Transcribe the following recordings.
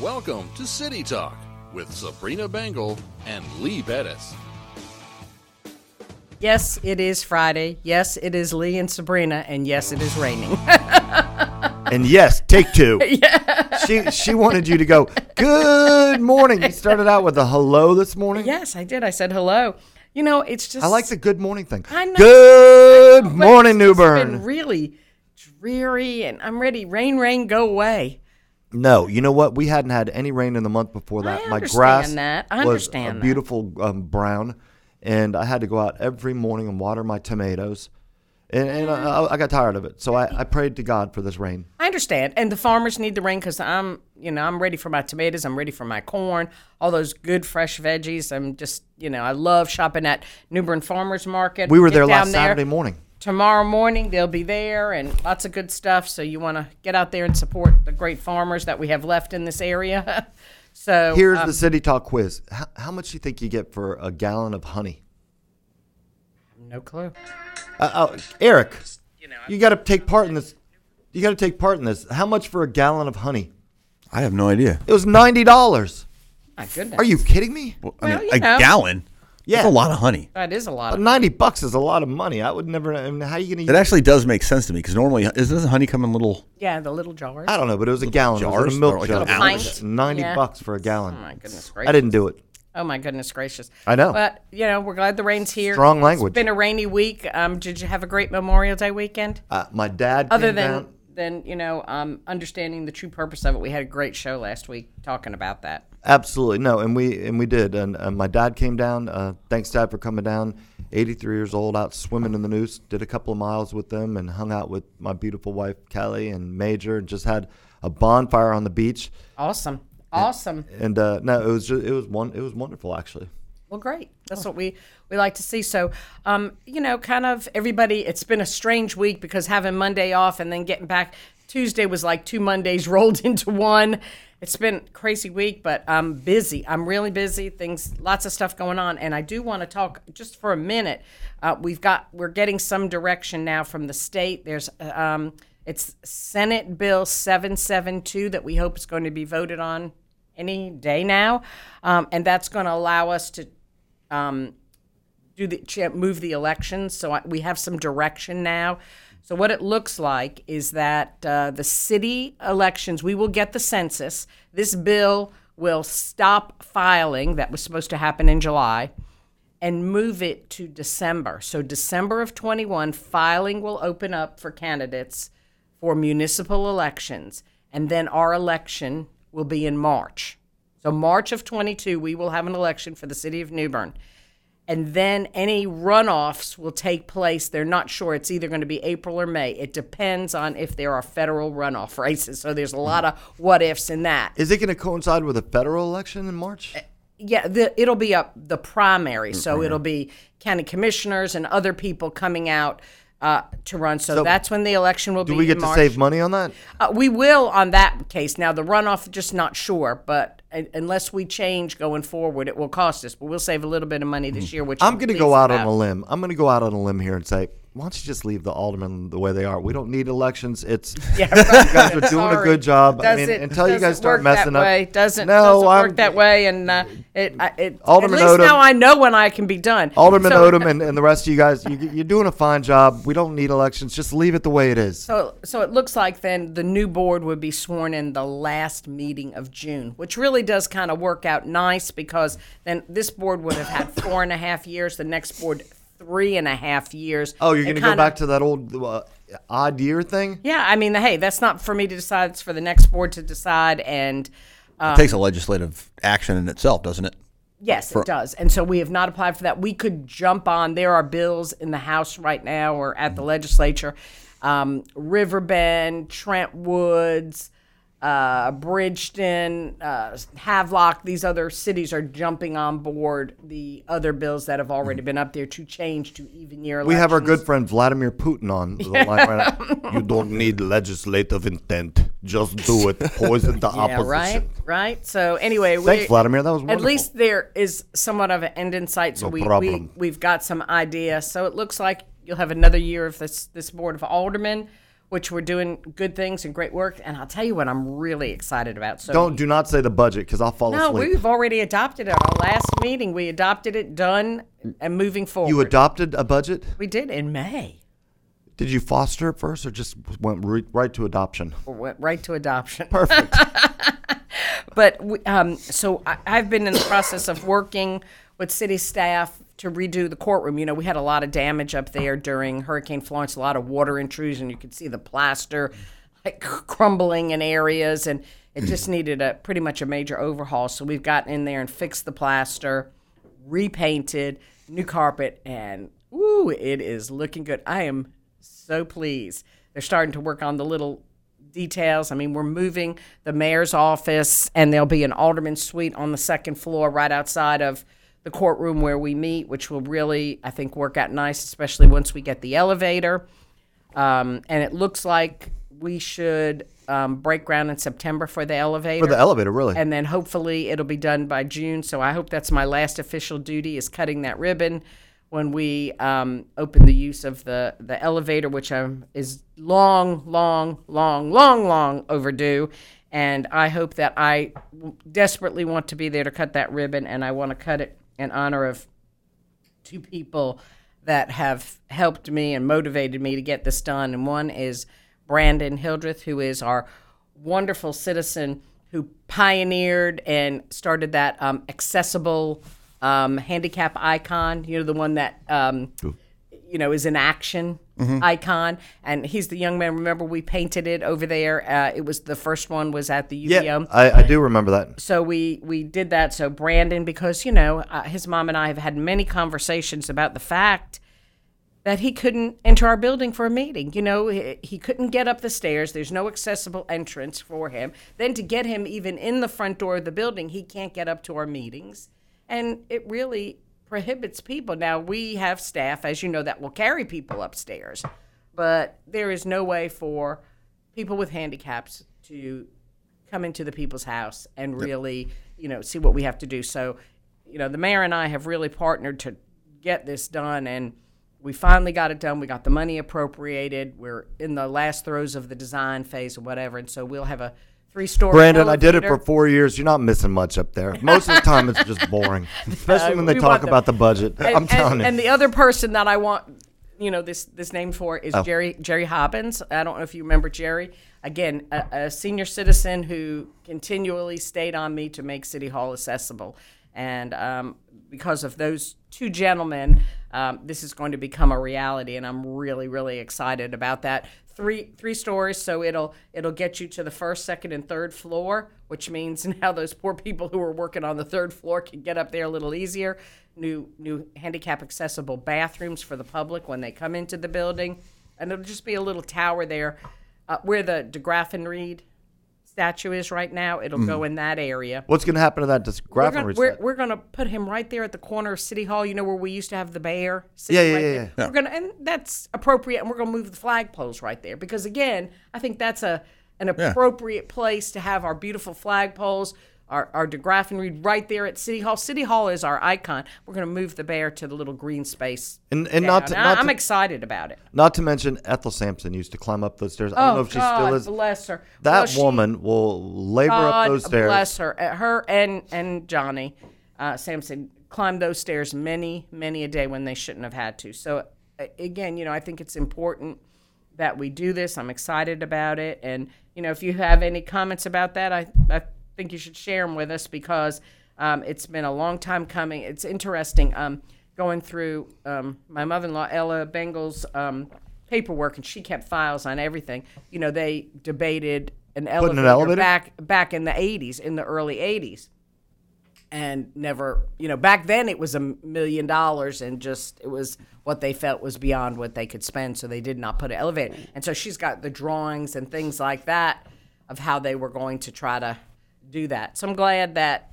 Welcome to City Talk with Sabrina Bengel and Lee Bettis. Yes, it is Friday. Yes, it is Lee and Sabrina, and yes, it is raining. And yes, take two. yeah. She she wanted you to go, good morning. You started out with a hello this morning. yes, I did. I said hello. You know, it's just I like the good morning thing. I know. Good But morning, it's just New Bern. been really dreary, and I'm ready. Rain, rain, go away. No, you know what? We hadn't had any rain in the month before that. I My grass that. I was a that. beautiful um, brown, and I had to go out every morning and water my tomatoes, and, and I, I got tired of it. So I, I prayed to God for this rain. I understand, and the farmers need the rain because I'm, you know, I'm ready for my tomatoes. I'm ready for my corn, all those good fresh veggies. I'm just, you know, I love shopping at New Bern Farmers Market. We were Get there last Saturday morning. Tomorrow morning they'll be there and lots of good stuff so you want to get out there and support the great farmers that we have left in this area so Here's um, the City Talk quiz. How, how much do you think you get for a gallon of honey? no clue Uh, uh, Eric, you got to take part in this. You got to take part in this. How much for a gallon of honey? I have no idea. It was ninety dollars. my goodness Are you kidding me? Well, Well, mean, you a know. gallon. Yeah. That's a lot of honey. that is a lot But of, ninety bucks is a lot of money. I would never. I mean, how are you gonna? It eat- actually does make sense to me because normally doesn't honey come in little? yeah the little jars I don't know, but it was a gallon. It was jars in a milk or like jug. an Little ounce? Ninety Yeah. bucks for a gallon. oh my goodness gracious! I didn't do it. oh my goodness gracious I know. but you know we're glad the rain's here Strong language. it's been a rainy week um did you have a great memorial day weekend Uh, my dad. other came than down. than you know um understanding the true purpose of it we had a great show last week talking about that Absolutely no, and we and we did, and uh, my dad came down. Uh, thanks, Dad, for coming down. Eighty-three years old, out swimming in the Neuse. Did a couple of miles with them, and hung out with my beautiful wife Kelly and Major, and just had a bonfire on the beach. awesome awesome And uh, no, it was just, it was one it was wonderful actually. Well, great. That's what we, we like to see. So, um, you know, kind of everybody, it's been a strange week because having Monday off and then getting back, Tuesday was like two Mondays rolled into one. It's been crazy week, but I'm busy. I'm really busy. Things, lots of stuff going on. And I do want to talk just for a minute. Uh, we've got, we're getting some direction now from the state. There's, uh, um, it's Senate Bill 772 that we hope is going to be voted on any day now. Um, and that's going to allow us to um, do the move the elections. So I, we have some direction now. So what it looks like is that uh, the city elections, we will get the census. This bill will stop filing that was supposed to happen in July and move it to December. So December of 21, filing will open up for candidates for municipal elections, and then our election will be in March. So March of 22, we will have an election for the city of New Bern. And then any runoffs will take place. They're not sure. It's either going to be April or May. It depends on if there are federal runoff races. So there's a lot of what ifs in that. Is it going to coincide with a federal election in March? Uh, yeah, the, it'll be up the primary, so it'll be county commissioners and other people coming out uh, to run. So, So, that's when the election will Do be. Do we get to save money on that? Uh, we will on that case. Now the runoff, just not sure, but uh, unless we change going forward, it will cost us. But we'll save a little bit of money this year. Which I'm I'm going to go out on a limb. I'm going to go out on a limb here and say, why don't you just leave the aldermen the way they are? We don't need elections. It's Yeah, you guys are doing a good job. I mean, it- until you guys start messing that up. way. Doesn't no, doesn't I'm, work that way, and uh, it I- it Alderman at least Odham- now I know when I can be done. Alderman So- Odom and, and the rest of you guys, you, you're doing a fine job. We don't need elections. Just leave it the way it is. So, so it looks like then the new board would be sworn in the last meeting of June, which really does kind of work out nice because then this board would have had four and a half years, the next board three and a half years. Oh, you're going to go back to that old uh, odd year thing? Yeah, I mean, hey, that's not for me to decide. It's for the next board to decide. And it takes a legislative action in itself, doesn't it? yes, it does. And so we have not applied for that. We could jump on. There are bills in the House right now or at the legislature. Um, Riverbend, Trent Woods, uh, Bridgeton, uh, Havelock, these other cities are jumping on board the other bills that have already been up there to change to even year We have our good friend Vladimir Putin on the line right now. You don't need legislative intent. Just do it. Poison the Yeah, opposition. right, right. So anyway, Thanks, Vladimir. That was wonderful. At least there is somewhat of an end in sight, so No we, we we've got some idea. So it looks like you'll have another year of this this board of aldermen. Which we're doing good things and great work. And I'll tell you what I'm really excited about. So Don't do not say the budget because I'll fall no, asleep. we've already adopted it. Our last meeting, we adopted it, done, and moving forward. You adopted a budget? we did in May. Did you foster it first, or just went re- right to adoption? Went right to adoption. Perfect. But we, um, so I, I've been in the process of working with city staff to redo the courtroom. You know, we had a lot of damage up there during Hurricane Florence, a lot of water intrusion. You could see the plaster like crumbling in areas, and it just needed a pretty much a major overhaul. So we've gotten in there and fixed the plaster, repainted, new carpet, and ooh, it is looking good. I am so pleased. They're starting to work on the little details. I mean, we're moving the mayor's office, and there'll be an alderman's suite on the second floor right outside of the courtroom where we meet, which will really, I think, work out nice, especially once we get the elevator. Um, and it looks like we should um, break ground in September for the elevator. For the elevator, really. And then hopefully it'll be done by June. So I hope that's my last official duty is cutting that ribbon when we um, open the use of the, the elevator, which um, is long, long, long, long, long overdue. And I hope that I desperately want to be there to cut that ribbon, and I want to cut it in honor of two people that have helped me and motivated me to get this done. And one is Brandon Hildreth, who is our wonderful citizen who pioneered and started that um, accessible um, handicap icon. You know, the one that um, you know is in action icon. And he's the young man. Remember, we painted it over there. Uh, it was the first one was at the UVM yeah, I, I do remember that. so we we did that so brandon because you know uh, his mom and i have had many conversations about the fact that he couldn't enter our building for a meeting you know he, he couldn't get up the stairs there's no accessible entrance for him then to get him even in the front door of the building he can't get up to our meetings and it really prohibits people now we have staff as you know that will carry people upstairs but there is no way for people with handicaps to come into the people's house and really, you know, see what we have to do. So, you know, the mayor and I have really partnered to get this done, and we finally got it done. We got the money appropriated. We're in the last throes of the design phase or whatever, and so we'll have a three-story. Brandon, I did it for four years. You're not missing much up there. Most of the time, it's just boring, especially when they we talk want them- about the budget. And, I'm telling and, you. and the other person that I want, you know, this this name for is Oh. Jerry Jerry Hobbins. I don't know if you remember Jerry. Again, a, a senior citizen who continually stayed on me to make City Hall accessible, and um, because of those two gentlemen, um, this is going to become a reality, and I'm really really excited about that. Three three stories, so it'll it'll get you to the first, second, and third floor, which means now those poor people who are working on the third floor can get up there a little easier. New new handicap accessible bathrooms for the public when they come into the building, and it'll just be a little tower there uh, where the de Graffenried statue is right now. It'll go mm. in that area. What's going to happen to that We're disgraph gonna, we're, we're gonna put him right there at the corner of City Hall. You know where we used to have the bear. sitting Yeah, yeah, right yeah, there? yeah. We're gonna, and that's appropriate. And we're gonna move the flagpoles right there because again, I think that's a an appropriate place to have our beautiful flagpoles, our our de Graffenried right there at City Hall. City Hall is our icon. We're gonna move the bear to the little green space. And- and not to- not I, am to- excited about it. Not to mention Ethel Sampson used to climb up those stairs. I don't know Oh if she God, still is. bless her. That Well, she- woman will labor up those stairs. bless her. Uh, Her and and Johnny uh, Sampson climbed those stairs many many a day when they shouldn't have had to. So uh, again, you know, I think it's important that we do this. I'm excited about it, and you know, if you have any comments about that, I I think you should share them with us because um, it's been a long time coming. It's interesting. Um, going through um, my mother-in-law Ella Bengel's um, paperwork, and she kept files on everything. You know, they debated an elevator, an elevator? back back in the 80s, in the early 80s, and never, you know, back then it was a million dollars, and just it was what they felt was beyond what they could spend, so they did not put an elevator. And so she's got the drawings and things like that of how they were going to try to do that. So I'm glad that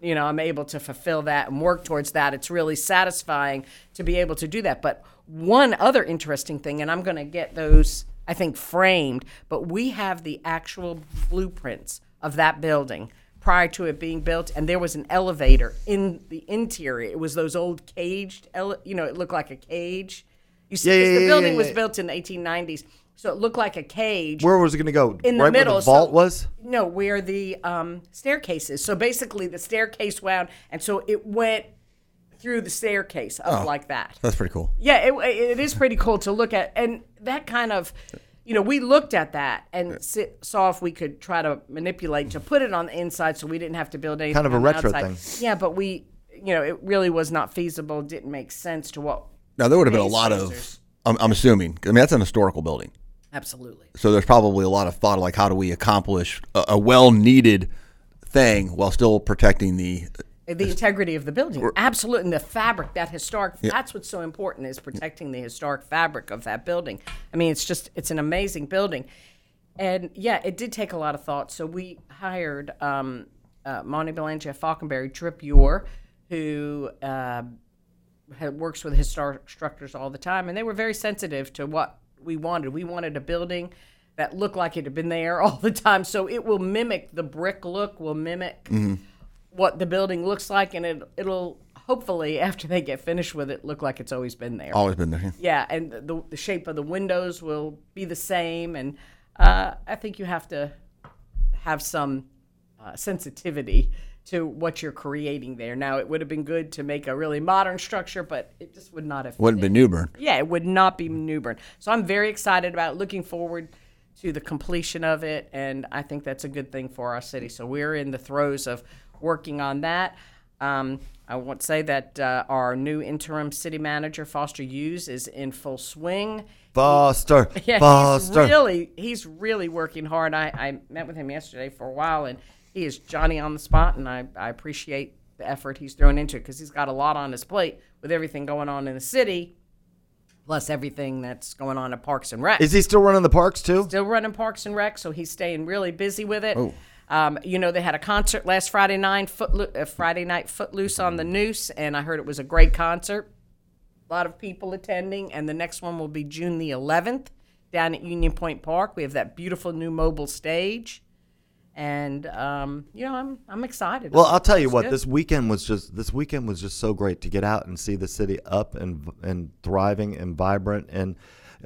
you know, I'm able to fulfill that and work towards that. It's really satisfying to be able to do that. But one other interesting thing, and I'm going to get those, I think, framed, but we have the actual blueprints of that building prior to it being built, and there was an elevator in the interior. It was those old caged, ele- you know, it looked like a cage. You see, Yeah, yeah, the yeah, building was built in the 1890s, so it looked like a cage. Where was it going to go? In the right middle, where the vault so- was. No, where the um, staircase is. So basically, the staircase wound, and so it went through the staircase up Oh. like that. That's pretty cool. Yeah, it, it is pretty cool to look at, and that kind of, you know, we looked at that and si- saw if we could try to manipulate to put it on the inside, so we didn't have to build anything. Kind of a retro outside. thing. Yeah, but we, you know, it really was not feasible. Didn't make sense to what. Now there would have been a lot of. I'm, I'm assuming. I mean, that's an historical building, Absolutely. so there's probably a lot of thought like how do we accomplish a, a well-needed thing while still protecting the. the integrity of the building. Absolutely and the fabric that historic that's what's so important is protecting the historic fabric of that building. I mean it's just it's an amazing building. And yeah it did take a lot of thought. So we hired um, uh, monty belanger falconberry trip Yor, who uh, works with historic structures all the time, and they were very sensitive to what we wanted. We wanted a building that looked like it had been there all the time, so it will mimic the brick look, will mimic what the building looks like, and it, it'll hopefully, after they get finished with it, look like it's always been there. Always been there. yeah. Yeah, and the, the shape of the windows will be the same, and uh, I think you have to have some uh, sensitivity to what you're creating there. Now, it would have been good to make a really modern structure, but it just would not have. Wouldn't be New Bern. Yeah, it would not be New Bern. So I'm very excited about it, looking forward to the completion of it, and I think that's a good thing for our city. So we're in the throes of working on that. Um, I want to say that uh, our new interim city manager, Foster Hughes, is in full swing. Foster. Yeah, Foster. he's really he's really working hard. I, I met with him yesterday for a while, and he is Johnny on the spot, and I, I appreciate the effort he's throwing into it because he's got a lot on his plate with everything going on in the city, plus everything that's going on at Parks and Rec. Is he still running the parks too? Still running Parks and Rec, so he's staying really busy with it. Oh. Um, you know, they had a concert last Friday night, Footlo- uh, Friday night Footloose on the Neuse, and I heard it was a great concert. A lot of people attending, and the next one will be June the 11th down at Union Point Park. We have that beautiful new mobile stage, and um, you know, I'm I'm excited. Well, I'll tell you what. good. This weekend was just this weekend was just so great to get out and see the city up and and thriving and vibrant. And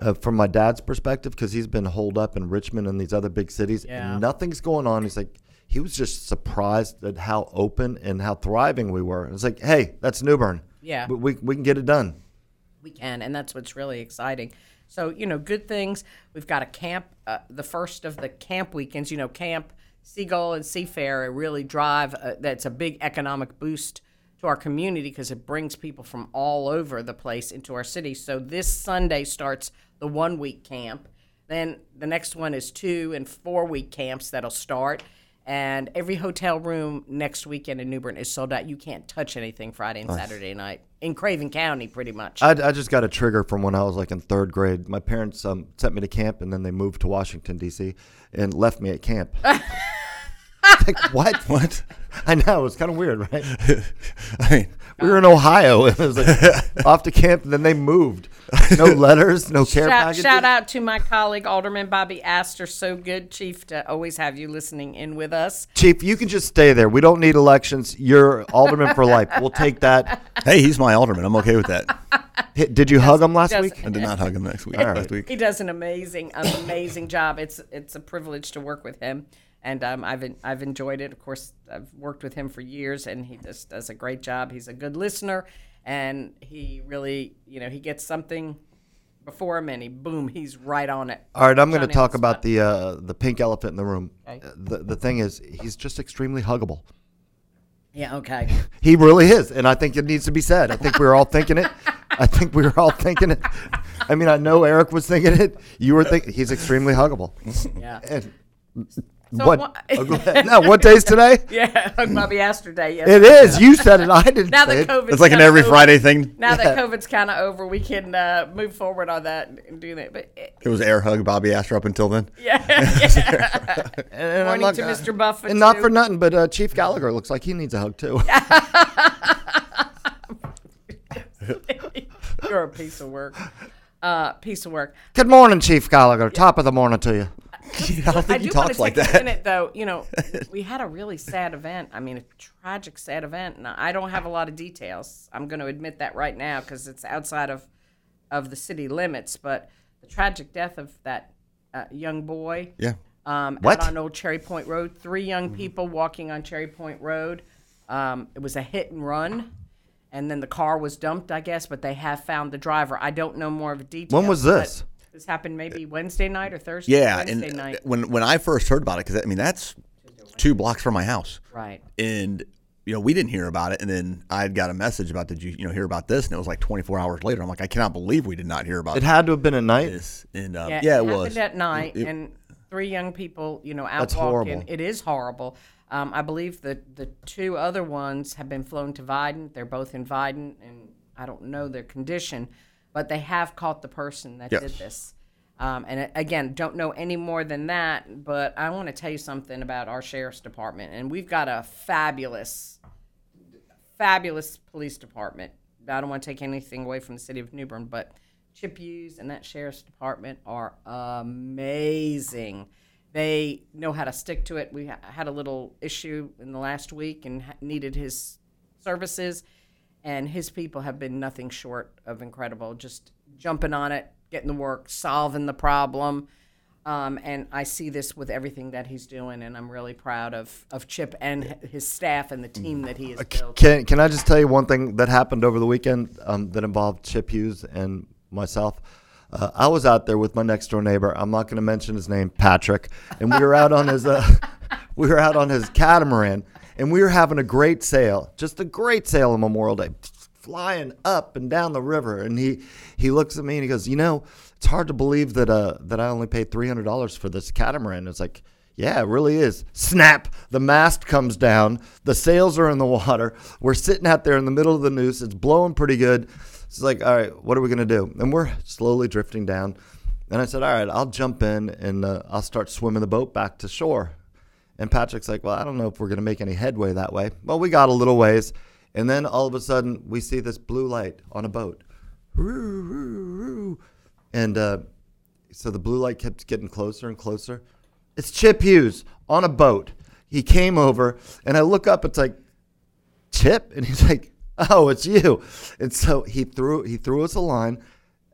uh, from my dad's perspective, because he's been holed up in Richmond and these other big cities, Yeah. and nothing's going on. He's like, he was just surprised at how open and how thriving we were. It's like, hey, that's New Bern. Yeah. we, we, we can get it done. we can, and that's what's really exciting. So you know, good things. We've got a camp, uh, the first of the camp weekends. You know, camp Seagull and Seafarer really drive. Uh, that's a big economic boost to our community because it brings people from all over the place into our city. So this Sunday starts the one week camp. Then the next one is two and four week camps that'll start. And every hotel room next weekend in New Bern is sold out. You can't touch anything Friday and Saturday night in Craven County, pretty much. I, I just got a trigger from when I was like in third grade. My parents um, sent me to camp, and then they moved to Washington D.C. and left me at camp. like what? What? I know it was kind of weird, right? I mean, We were in Ohio. It was like off to camp, and then they moved. No letters, no care Shout, packages. shout out to my colleague Alderman Bobby Aster. So good, Chief, to always have you listening in with us. Chief, you can just stay there. We don't need elections. You're alderman for life. We'll take that. hey, he's my alderman. I'm okay with that. Did you hug him last week? I did not hug him next week. All right. Last week. He does an amazing, amazing job. It's it's a privilege to work with him, and um, I've I've enjoyed it. Of course, I've worked with him for years, and he just does a great job. He's a good listener, and he really, you know, he gets something before him, and he boom, he's right on it. All right, I'm going to talk the about the uh, the pink elephant in the room. Okay. Uh, The the thing is, he's just extremely huggable. Yeah. Okay. He really is, and I think it needs to be said. I think we were all thinking it. I think we were all thinking it. I mean, I know Eric was thinking it. You were thinking he's extremely huggable. Yeah. And So what? wha- oh. No, what day's today? Yeah. Hug Bobby Aster Day. Yes. It is. You said it. I didn't Now say that it. COVID. It's like an every Friday thing. Now that COVID's kind of over, we can uh, move forward on that and do that. But eh, It was air hug Bobby Aster up until then. yeah, yeah. And, and Morning not- to Mr. Buffett. And not for nothing, but uh, Chief Gallagher looks like he needs a hug too. You're a piece of work. Uh, piece of work. Good morning, Chief Gallagher. Top of the morning to you. I don't think do he want talks to like take a that. minute, though. You know, we had a really sad event. I mean, a tragic, sad event. And I don't have a lot of details. I'm going to admit that right now because it's outside of of the city limits. But the tragic death of that uh, young boy. Yeah. Um, What? Out on Old Cherry Point Road. Three young people walking on Cherry Point Road. Um, it was a hit and run. And then the car was dumped, I guess, but they have found the driver. I don't know more of the details. When was this? This happened maybe Wednesday night or Thursday. Yeah, Wednesday and night. when when I first heard about it, because I mean that's two blocks from my house, Right. and you know we didn't hear about it, and then I had got a message about did you you know hear about this, and it was like 24 hours later. I'm like I cannot believe we did not hear about It It had to have been at night. this, and um, Yeah, yeah, it, it, was. at night, It- and three young people, you know, out That's walking. horrible. It is horrible. Um, I believe the the two other ones have been flown to Vidant. They're both in Vidant, and I don't know their condition, but they have caught the person that Yes. did this. Um, and uh, again, don't know any more than that. But I want to tell you something about our sheriff's department, and we've got a fabulous, fabulous police department. I don't want to take anything away from the city of New Bern, but Chip Hughes and that sheriff's department are amazing. They know how to stick to it. We ha- had a little issue in the last week and ha- needed his services, and his people have been nothing short of incredible. Just jumping on it, getting the work, solving the problem. Um, and I see this with everything that he's doing, and I'm really proud of, of Chip and his staff and the team that he has built. Can Can I just tell you one thing that happened over the weekend um, that involved Chip Hughes and myself? Uh, I was out there with my next door neighbor. I'm not going to mention his name, Patrick, and we were out on his uh, we were out on his catamaran, and we were having a great sail, just a great sail on Memorial Day, flying up and down the river. And he he looks at me and he goes, "You know, it's hard to believe that uh that I only paid three hundred dollars for this catamaran." It's like. Yeah, it really is. Snap! The mast comes down. The sails are in the water. We're sitting out there in the middle of the Neuse. It's blowing pretty good. It's like, all right, what are we going to do? And we're slowly drifting down. And I said, all right, I'll jump in and uh, I'll start swimming the boat back to shore. And Patrick's like, well, I don't know if we're going to make any headway that way. Well, we got a little ways. And then all of a sudden, we see this blue light on a boat. And uh, so the blue light kept getting closer and closer. It's Chip Hughes on a boat. He came over, and I look up. It's like Chip, and he's like, "Oh, it's you." And so he threw he threw us a line.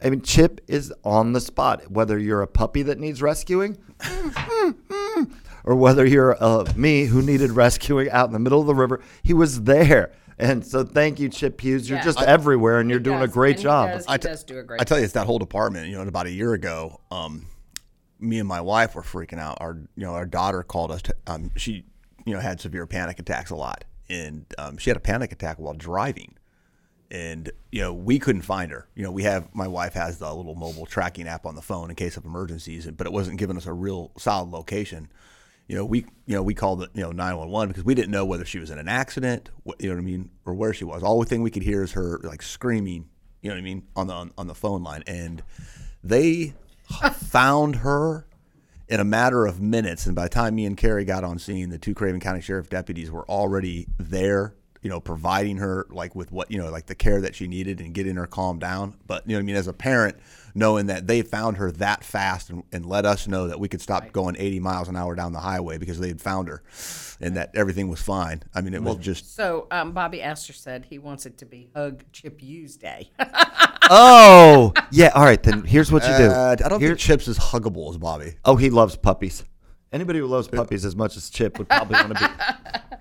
I mean, Chip is on the spot. Whether you're a puppy that needs rescuing, mm, mm, mm, or whether you're uh, me who needed rescuing out in the middle of the river, he was there. And so, thank you, Chip Hughes. You're Yeah. just I- everywhere, and you're doing a great job. does. I t- does do a great I tell you, it's that whole department. You know, about a year ago, um, me and my wife were freaking out. Our, you know, our daughter called us. To, um, she, you know, had severe panic attacks a lot, and um, she had a panic attack while driving. And you know, we couldn't find her. You know, we have my wife has the little mobile tracking app on the phone in case of emergencies, but it wasn't giving us a real solid location. You know, we you know we called it you know nine one one because we didn't know whether she was in an accident, what, you know what I mean, or where she was. All the thing we could hear is her like screaming, you know what I mean, on the on, on the phone line, and they found her in a matter of minutes. And by the time me and Carrie got on scene, the two Craven County Sheriff deputies were already there, you know, providing her like with what, you know, like the care that she needed and getting her calmed down. But, you know I mean? As a parent, knowing that they found her that fast and, and let us know that we could stop going 80 miles an hour down the highway because they had found her and that everything was fine. I mean, it was just, So um, Bobby Aster said he wants it to be Hug Chip Hughes Day. oh, yeah. All right, then here's what you do. uh, I don't Here- think Chips is huggable as Bobby. Oh, he loves puppies. Anybody who loves puppies as much as Chip would probably want to be.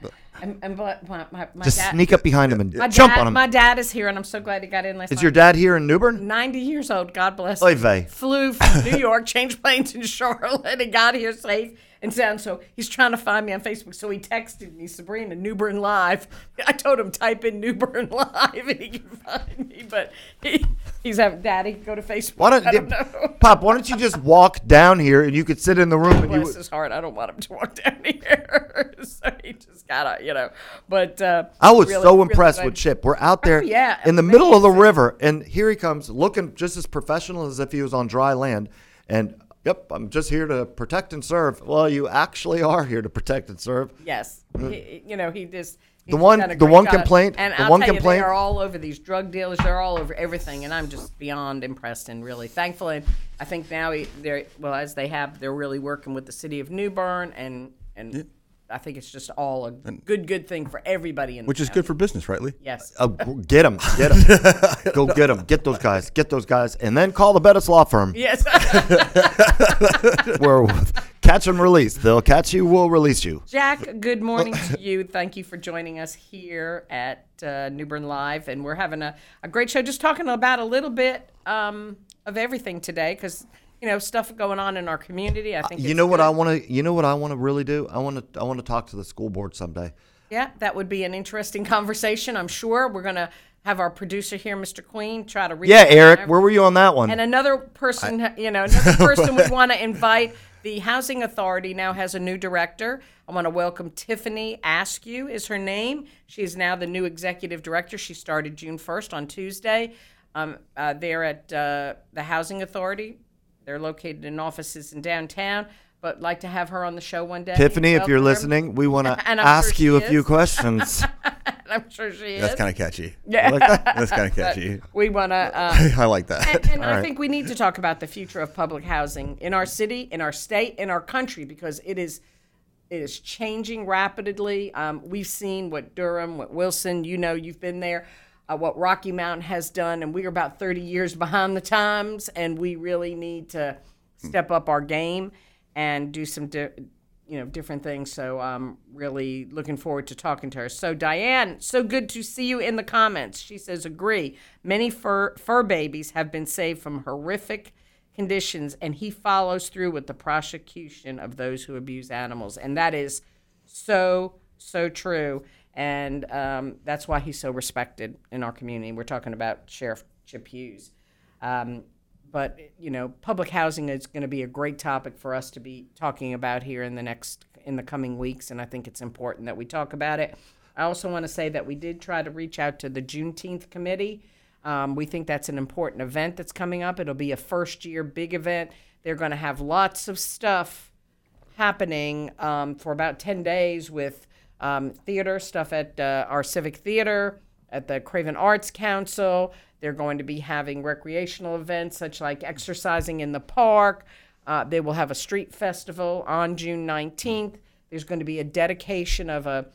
and, and but my, my, my Just dad, sneak up behind him and my jump dad, on him. My dad is here, and I'm so glad he got in last Is night. your dad here in New Bern? 90 years old, God bless Oy him. vey. Flew from New York, changed planes in Charlotte, and got here safe and sound. So he's trying to find me on Facebook. So he texted me, Sabrina, New Bern Live. I told him type in New Bern Live and he can find me. But he, he's having daddy go to Facebook. Why don't, I don't know. Pop? Why don't you just walk down here and you could sit in the room and you? Bless his heart. I don't want him to walk down here. so he just gotta, you know. But uh, I was really- so impressed glad- with Chip. We're out there Oh, yeah, in the middle of the river, and here he comes, looking just as professional as if he was on dry land. And yep, I'm just here to protect and serve. Well, you actually are here to protect and serve. Yes, he, you know he just. The one- the one job. complaint- and the I'll one tell you, complaint- they are all over these drug dealers. They're all over everything, and I'm just beyond impressed and really thankful. And I think now they're well as they have, they're really working with the city of New Bern, and and I think it's just all a good, good thing for everybody in Which the is good for business, right, Lee? Yes. Uh, get them, get them, go get them, get those guys, get those guys, and then call the Bettis Law Firm Yes. where catch and release. They'll catch you, we'll release you. Jack, good morning to you. Thank you for joining us here at uh, New Bern Live. And we're having a, a great show, just talking about a little bit um, of everything today because, you know, stuff going on in our community. I think You know what good. I want to. You know what I want to really do. I want to. I want to talk to the school board someday. Yeah, that would be an interesting conversation, I'm sure. We're going to have our producer here, Mr. Queen, try to reach Yeah, Eric, where were you on that one? And another person, you know, another person we want to invite. The Housing Authority now has a new director. I want to welcome Tiffany Askew is her name. She is now the new executive director. She started June 1st on Tuesday. Um, uh, they're at uh, the Housing Authority. They're located in offices in downtown, but like to have her on the show one day. Tiffany, if you're listening, we want to ask sure you a few is. questions. I'm sure she is. That's kind of catchy. yeah. like that? That's kind of catchy. we want to. Uh, I like that. and, and I right. think we need to talk about the future of public housing in our city, in our state, in our country, because it is it is changing rapidly. Um, we've seen what Durham, what Wilson, you know, you've been there, uh, what Rocky Mountain has done, and we are about 30 years behind the times, and we really need to step up our game and do some, di- you know, different things. So I'm really looking forward to talking to her. So Diane, so good to see you in the comments. She says, agree. Many fur fur babies have been saved from horrific conditions, and he follows through with the prosecution of those who abuse animals, and that is so so true. And um, that's why he's so respected in our community. We're talking about Sheriff Chip Hughes. Um, but you know, public housing is going to be a great topic for us to be talking about here in the next in the coming weeks, and I think it's important that we talk about it. I also want to say that we did try to reach out to the Juneteenth committee. Um, we think that's an important event that's coming up. It'll be a first year big event. They're going to have lots of stuff happening um, for about 10 days with um, theater stuff at uh, our civic theater at the craven arts council they're going to be having recreational events such like exercising in the park uh, they will have a street festival on june 19th there's going to be a dedication of a,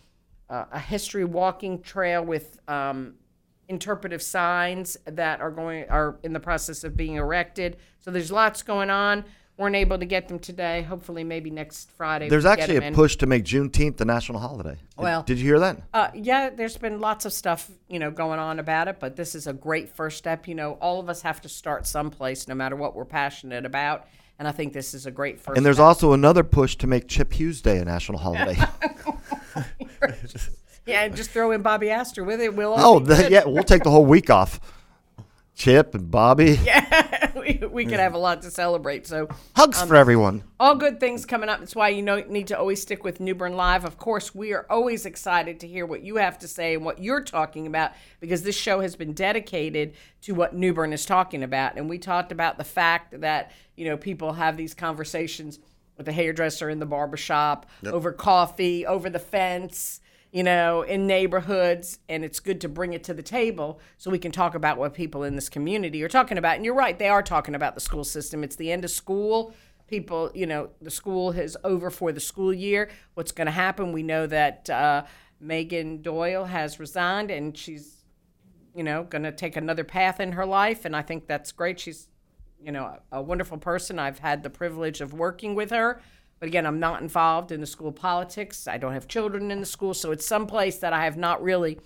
uh, a history walking trail with um, interpretive signs that are going are in the process of being erected. So there's lots going on. Weren't able to get them today. Hopefully, maybe next Friday. There's actually get a 'em in. push to make Juneteenth the national holiday. Well- did you hear that? Uh, yeah, there's been lots of stuff you know going on about it, but this is a great first step. You know, all of us have to start someplace, no matter what we're passionate about. And I think this is a great first. And there's step. also another push to make Chip Hughes Day a national holiday. yeah, and just throw in Bobby Aster with it. We'll all oh, be the, yeah, we'll take the whole week off. Chip and Bobby. Yeah, we, we could have a lot to celebrate. So Hugs um, for everyone. all good things coming up. That's why you know need to always stick with New Bern Live. Of course, we are always excited to hear what you have to say and what you're talking about because this show has been dedicated to what New Bern is talking about. And we talked about the fact that you know people have these conversations with the hairdresser in the barbershop over coffee, over the fence. You know, in neighborhoods, and it's good to bring it to the table so we can talk about what people in this community are talking about. And you're right, they are talking about the school system. It's the end of school people, you know, the school is over for the school year. What's going to happen? We know that uh, Megan Doyle has resigned and she's, you know, going to take another path in her life. And I think that's great. She's, you know, a, a wonderful person. I've had the privilege of working with her. But again, I'm not involved in the school politics. I don't have children in the school. So it's someplace that I have not really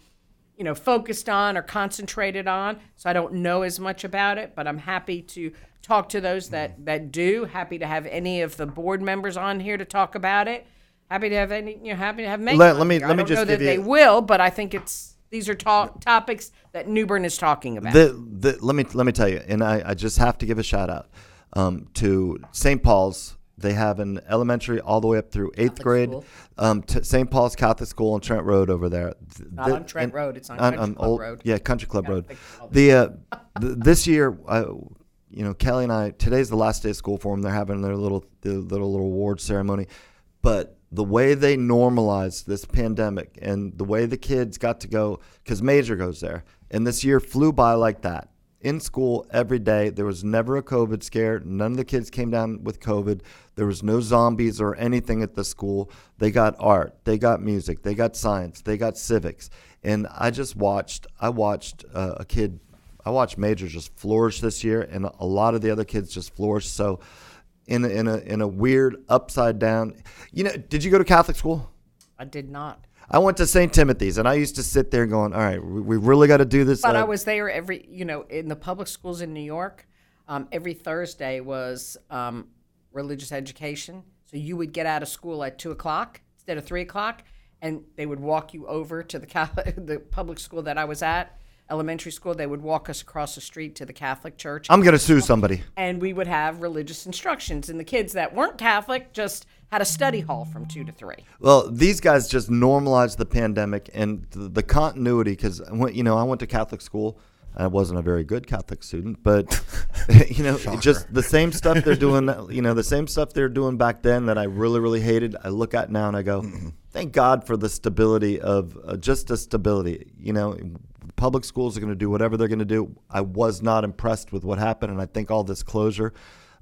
you know, focused on or concentrated on. So I don't know as much about it, but I'm happy to talk to those that that do. Happy to have any of the board members on here to talk about it. Happy to have any, you know, happy to have Megan. Let- let me- let I me just know that you- they will, but I think it's these are talk, topics that New Bern is talking about. The, the, let me let me tell you, and I, I just have to give a shout out um, to St. Paul's. They have an elementary all the way up through eighth grade. Um, t- St. Paul's Catholic School on Trent Road over there. Th- Not the- on Trent and- Road, it's on Country Club Road. Yeah, Country Club Road. think of all The uh, th- this year, uh, you know, Kelly and I. Today's the last day of school for them. They're having their little their little little award ceremony, but the way they normalized this pandemic and the way the kids got to go because Major goes there, and this year flew by like that. In school every day. There was never a COVID scare. None of the kids came down with COVID. There was no zombies or anything at the school. They got art, they got music, they got science, they got civics. And I just watched, I watched uh, a kid, I watched Major just flourish this year, and a lot of the other kids just flourish. So, in a, in a in a weird upside down, you know, did you go to Catholic school? I did not. I went to St. Timothy's, and I used to sit there going, "All right, we, really got to do this." But uh, I was there every, you know, in the public schools in New York. Um, every Thursday was um, religious education. So you would get out of school at two o'clock instead of three o'clock, and they would walk you over to the Catholic, the public school that I was at, elementary school. They would walk us across the street to the Catholic church, I'm gonna sue somebody. and we would have religious instructions. And the kids that weren't Catholic just had a study hall from two to three. Well, these guys just normalized the pandemic and the, the continuity because you know I went to Catholic school. I wasn't a very good Catholic student, but you know, just the same stuff they're doing. You know, the same stuff they're doing back then that I really, really hated. I look at now and I go, thank God for the stability of uh, just the stability. You know, public schools are going to do whatever they're going to do. I was not impressed with what happened, and I think all this closure.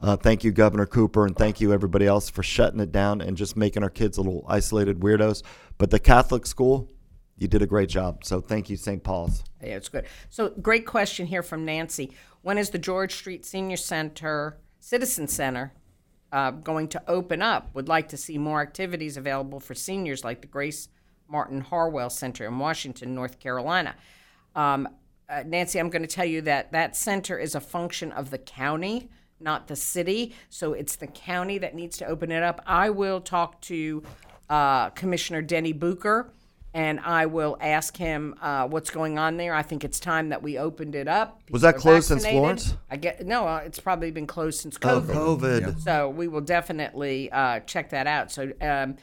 Uh, thank you, Governor Cooper, and thank you, everybody else, for shutting it down and just making our kids a little isolated weirdos. But the Catholic school, you did a great job. So thank you, St. Paul's. Yeah, it's good. So, great question here from Nancy. When is the George Street Senior Center, Citizen Center, uh, going to open up? Would like to see more activities available for seniors like the Grace Martin Harwell Center in Washington, North Carolina. Um, uh, Nancy, I'm going to tell you that that center is a function of the county, not the city. So it's the county that needs to open it up. I will talk to uh, Commissioner Denny Bucher and I will ask him uh, what's going on there. I think it's time that we opened it up. Was that People are closed since. Florence? I get no. Uh, it's probably been closed since Oh, COVID. COVID. So we will definitely uh, check that out. So um,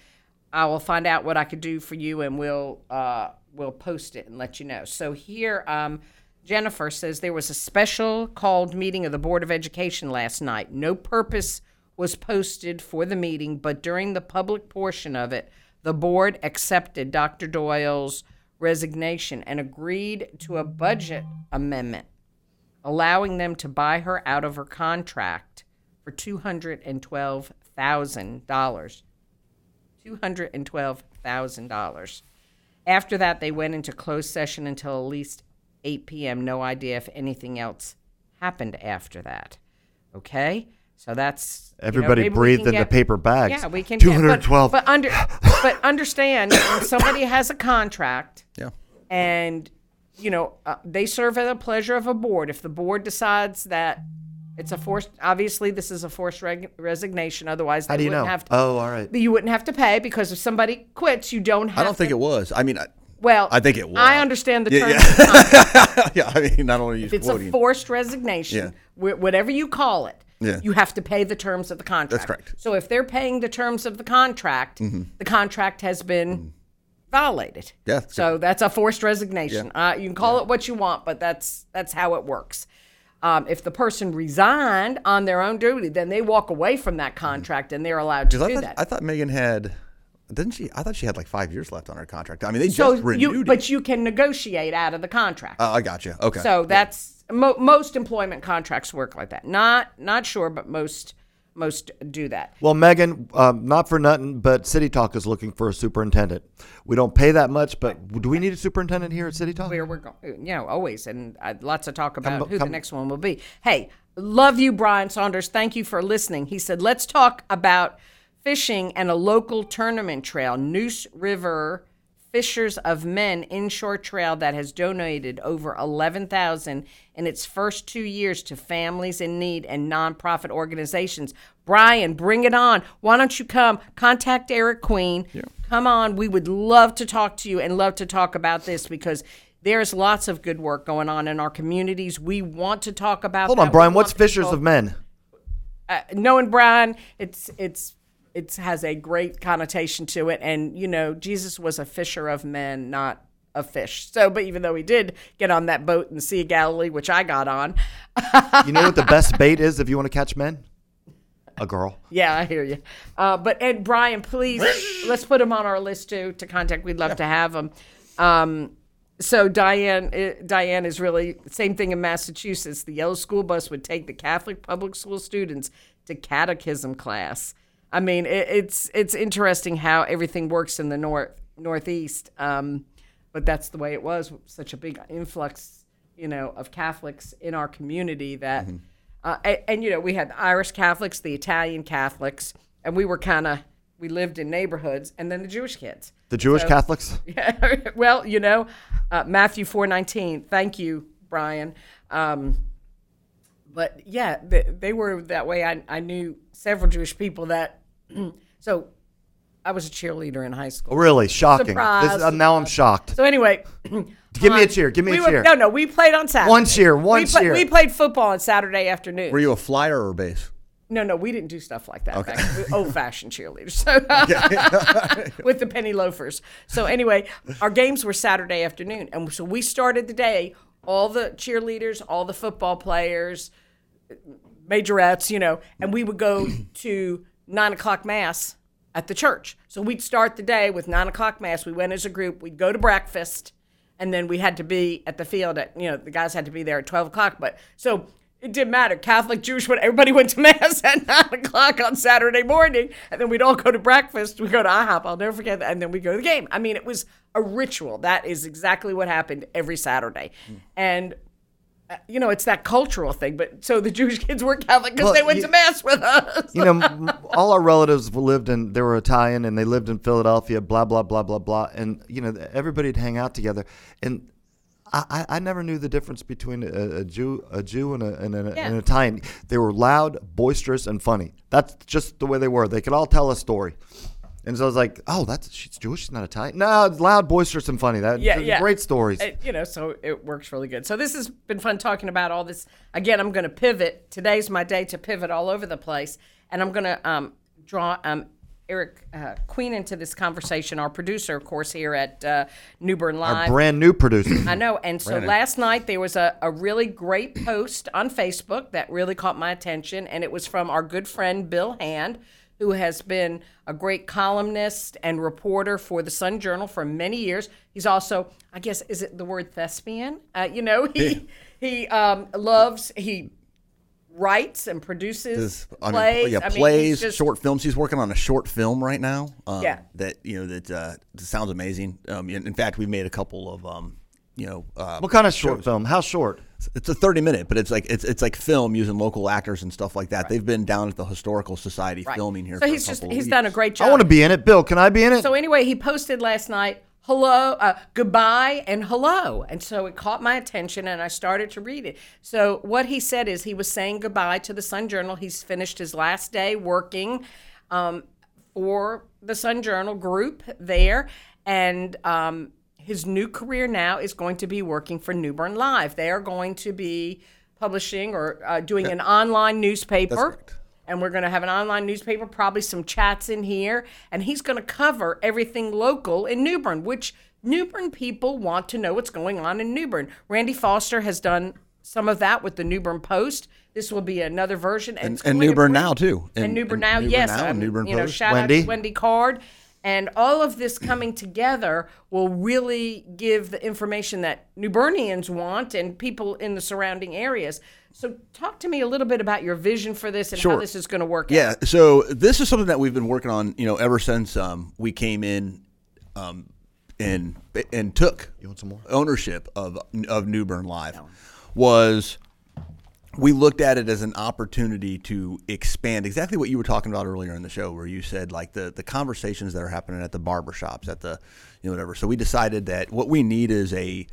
I will find out what I could do for you, and we'll uh, we'll post it and let you know. So here, um, Jennifer says there was a special called meeting of the Board of Education last night. No purpose was posted for the meeting, but during the public portion of it, the board accepted Dr. Doyle's resignation and agreed to a budget amendment allowing them to buy her out of her contract for $212,000. $212,000. After that, they went into closed session until at least 8 p.m. No idea if anything else happened after that. Okay? So that's you know, Everybody breathed can in the paper bags. Yeah, we can. get- but- 212. But, under, but understand when somebody has a contract, Yeah. and you know uh, they serve at the pleasure of a board. If the board decides that it's a forced, obviously this is a forced reg- resignation. Otherwise, they How do you wouldn't know? have to. Oh, all right. You wouldn't have to pay because if somebody quits, you don't have. I don't think it was. I mean, I, Well, I think it was. I understand the Yeah, terms. yeah. of the contract. yeah. I mean, not only you If it's a forced resignation, wh- whatever you call it, Yeah. you have to pay the terms of the contract. That's correct. So if they're paying the terms of the contract, the contract has been violated. Yeah. So that's a forced resignation. Uh, you can call it what you want, but that's that's how it works. Um, if the person resigned on their own duty, then they walk away from that contract and they're allowed to do thought, that. I thought Megan had, didn't she? I thought she had like five years left on her contract. I mean, they so just renewed you, it. but you can negotiate out of the contract. Oh, I got you. Okay. So that's mo- most employment contracts work like that. Not not sure, but most most do that. Well, Megan, um, not for nothing, but City Talk is looking for a superintendent. We don't pay that much, but do we need a superintendent here at City Talk? Where we're going, you know, always, and uh, lots of talk about Come- who come- the next one will be. Hey, love you, Brian Saunders. Thank you for listening. He said, let's talk about fishing and a local tournament trail, Neuse River Fishers of Men inshore trail that has donated over 11,000 in its first 2 years to families in need and nonprofit organizations. Brian, bring it on. Why don't you come contact Eric Queen? Come on. We would love to talk to you and love to talk about this because there's lots of good work going on in our communities. We want to talk about Hold that. on, Brian. What's Fishers people- of Men? uh, knowing Brian, it's it's it has a great connotation to it, and you know Jesus was a fisher of men, not a fish. So, but even though he did get on that boat in the Sea of Galilee, which I got on, You know what the best bait is if you want to catch men? A girl. yeah, I hear you. Uh, but Ed Brian, please let's put him on our list too to contact. We'd love to have him. Um, so Diane, eh, Diane is really same thing in Massachusetts. The yellow school bus would take the Catholic public school students to catechism class. I mean, it, it's it's interesting how everything works in the north northeast. Um, but that's the way it was. Such a big influx, you know, of Catholics in our community that, Mm-hmm. uh, and, and you know, we had the Irish Catholics, the Italian Catholics, and we were kind of we lived in neighborhoods, and then the Jewish kids. The Jewish So- Catholics. Yeah, well, you know, uh, Matthew four nineteen. Thank you, Brian. Um, but yeah, they, they were that way. I, I knew several Jewish people that. so, I was a cheerleader in high school. Really shocking. Surprise, This, uh, now I'm shocked. So anyway, Give me a cheer. Give me we a were- cheer. no, no, we played on Saturday. One cheer, one we play- cheer. we played football on Saturday afternoon. Were you a flyer or a base? No, no, we didn't do stuff like that. Back, old-fashioned cheerleaders, so with the penny loafers. So anyway, our games were Saturday afternoon, and so we started the day. All the cheerleaders, all the football players, majorettes, you know, and we would go to nine o'clock mass at the church. So we'd start the day with nine o'clock mass. We went as a group. We'd go to breakfast, and then we had to be at the field at you know the guys had to be there at twelve o'clock. But so it didn't matter Catholic, Jewish, what everybody went to mass at nine o'clock on Saturday morning, and then we'd all go to breakfast. We go to IHOP. I'll never forget that, and then we go to the game. I mean, it was a ritual. That is exactly what happened every Saturday, and uh, Uh, you know, it's that cultural thing. But so the Jewish kids were Catholic because Well, they went you- to mass with us. you know, all our relatives lived in, they were Italian and they lived in Philadelphia, blah, blah, blah, blah, blah. And, you know, everybody'd hang out together. And I, I I never knew the difference between a, a Jew, a Jew and, a, and a, Yeah. an Italian. They were loud, boisterous, and funny. That's just the way they were. They could all tell a story. And so I was like, oh, that's she's Jewish, she's not Italian. No, it's loud, boisterous, and funny. That yeah, yeah. great stories. Uh, you know, so it works really good. So this has been fun talking about all this. Again, I'm going to pivot. Today's my day to pivot all over the place, and I'm going to um, draw um, Eric uh, Queen into this conversation. Our producer, of course, here at uh, New Bern Live. Our brand new producer. I know. And so last night there was a, a really great post on Facebook that really caught my attention, and it was from our good friend Bill Hand, who has been a great columnist and reporter for the Sun Journal for many years. He's also, I guess, is it the word thespian? Uh, you know, he he um, loves he writes and produces I mean, plays. yeah, I mean, plays, just- short films. He's working on a short film right now. Um, Yeah. that you know that uh, sounds amazing. Um, in, in fact, we've made a couple of um, you know, uh, what kind of short film? How short? It's a thirty minute, but it's like it's it's like film using local actors and stuff like that. They've been down at the Historical Society filming here. So for he's a just he's weeks. done a great job. I want to be in it. Bill, can I be in it? So anyway, he posted last night, hello, uh, goodbye, and hello. And so it caught my attention, and I started to read it. So what he said is he was saying goodbye to the Sun Journal. He's finished his last day working um, for the Sun Journal group there, and um, his new career now is going to be working for New Bern Live. They are going to be publishing or uh, doing an online newspaper and we're going to have an online newspaper, probably some chats in here, and he's going to cover everything local in New Bern, which New Bern people want to know what's going on in New Bern. Randy Foster has done some of that with the New Bern Post. This will be another version, and, and, and to now too. and, New Bern now, yes, now, and um, New Bern you know, Post. shout Wendy. out to Wendy Card. And all of this coming together will really give the information that New Bernians want and people in the surrounding areas. So, talk to me a little bit about your vision for this and how this is going to work out. Yeah, so this is something that we've been working on, you know, ever since um, we came in um, and and took ownership of of New Bern Live. Was we looked at it as an opportunity to expand exactly what you were talking about earlier in the show where you said like the the conversations that are happening at the barbershops at the you know whatever. So we decided that what we need is a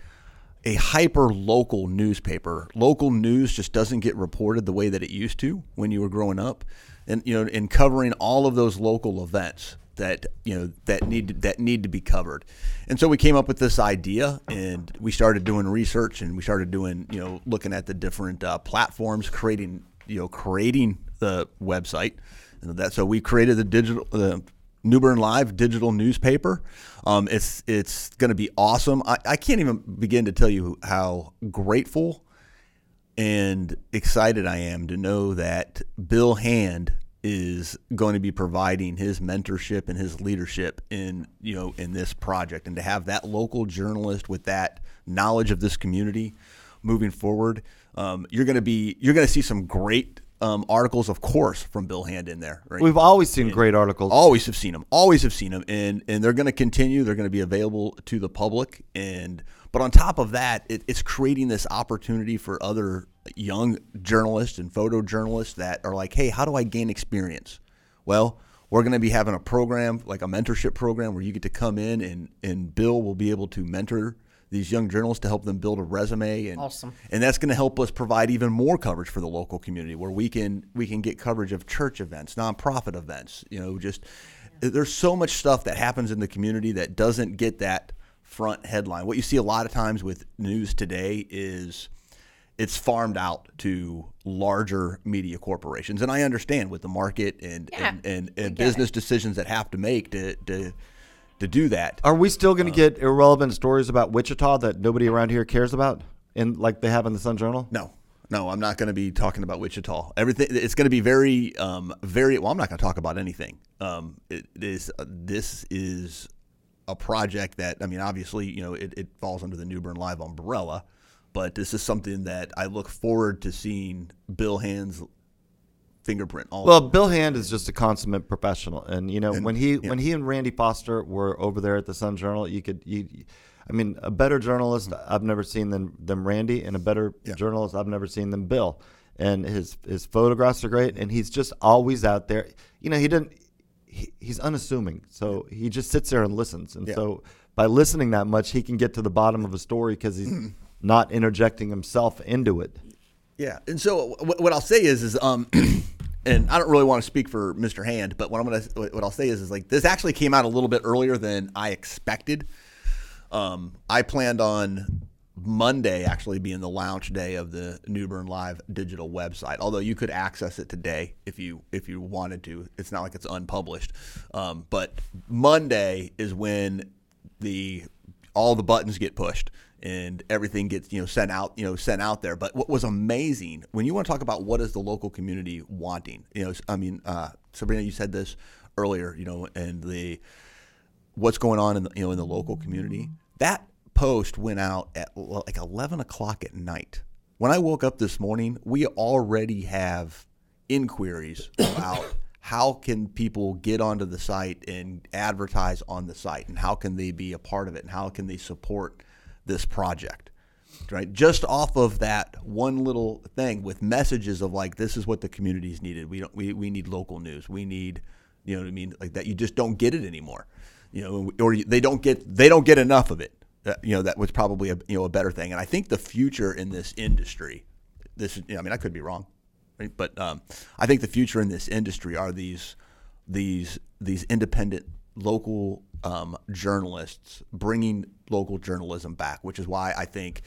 a hyper local newspaper. Local news just doesn't get reported the way that it used to when you were growing up and you know in covering all of those local events that you know that need that need to be covered and so we came up with this idea and we started doing research and we started doing you know looking at the different uh, platforms creating you know creating the website and that so we created the digital the New Bern Live digital newspaper. Um, it's it's going to be awesome. I, I can't even begin to tell you how grateful and excited I am to know that Bill Hand is going to be providing his mentorship and his leadership in you know in this project and to have that local journalist with that knowledge of this community moving forward um, you're going to be you're going to see some great um, articles of course from bill hand in there right? We've always seen great articles. always have seen them always have seen them and and they're going to continue they're going to be available to the public and but on top of that it, it's creating this opportunity for other young journalists and photojournalists that are like hey how do i gain experience? Well we're going to be having a program like a mentorship program where you get to come in and and bill will be able to mentor these young journalists to help them build a resume and Awesome. and that's going to help us provide even more coverage for the local community where we can we can get coverage of church events nonprofit events you know just there's so much stuff that happens in the community that doesn't get that front headline. What you see a lot of times with news today is it's farmed out to larger media corporations and i understand with the market and Yeah, and, and, and get business decisions that have to make to to to do that Are we still going to get irrelevant stories about Wichita that nobody around here cares about, in like they have in the Sun Journal? No, no, I'm not going to be talking about Wichita. Everything it's going to be very, um, very. Well, I'm not going to talk about anything. Um, it, it is uh, this is a project that I mean, obviously, you know, it, it falls under the New Bern Live umbrella, but this is something that I look forward to seeing Bill Hand's fingerprint. All Well, Bill Hand is just a consummate professional, and you know when he when he and Randy Foster were over there at the Sun Journal, you could you, I mean, a better journalist mm-hmm. I've never seen than than Randy, and a better journalist I've never seen than Bill. And his his photographs are great, and he's just always out there. You know, he didn't. He, he's unassuming, so he just sits there and listens, and so by listening that much, he can get to the bottom of a story because he's not interjecting himself into it. Yeah, and so what, I'll say is, is um, and I don't really want to speak for Mr. Hand, but what I'm gonna, what I'll say is, is like this actually came out a little bit earlier than I expected. Um, I planned on Monday actually being the launch day of the New Bern Live digital website. Although you could access it today if you if you wanted to. It's not like it's unpublished. Um, but Monday is when the all the buttons get pushed and everything gets you know sent out you know sent out there. But what was amazing when you want to talk about what is the local community wanting? You know, I mean, uh, Sabrina, you said this earlier. You know, and the what's going on in the, you know in the local community. That post went out at like eleven o'clock at night. When I woke up this morning, we already have inquiries about how can people get onto the site and advertise on the site, and how can they be a part of it, and how can they support this project right? Just off of that one little thing with messages of like, this is what the community's needed. We don't, we, we need local news. We need, you know what I mean? Like that, you just don't get it anymore, you know, or they don't get, they don't get enough of it. Uh, you know, that was probably a, you know, a better thing. And I think the future in this industry, this, you know, I mean, I could be wrong, right? But um, I think the future in this industry are these, these, these independent local um, journalists bringing local journalism back, which is why I think,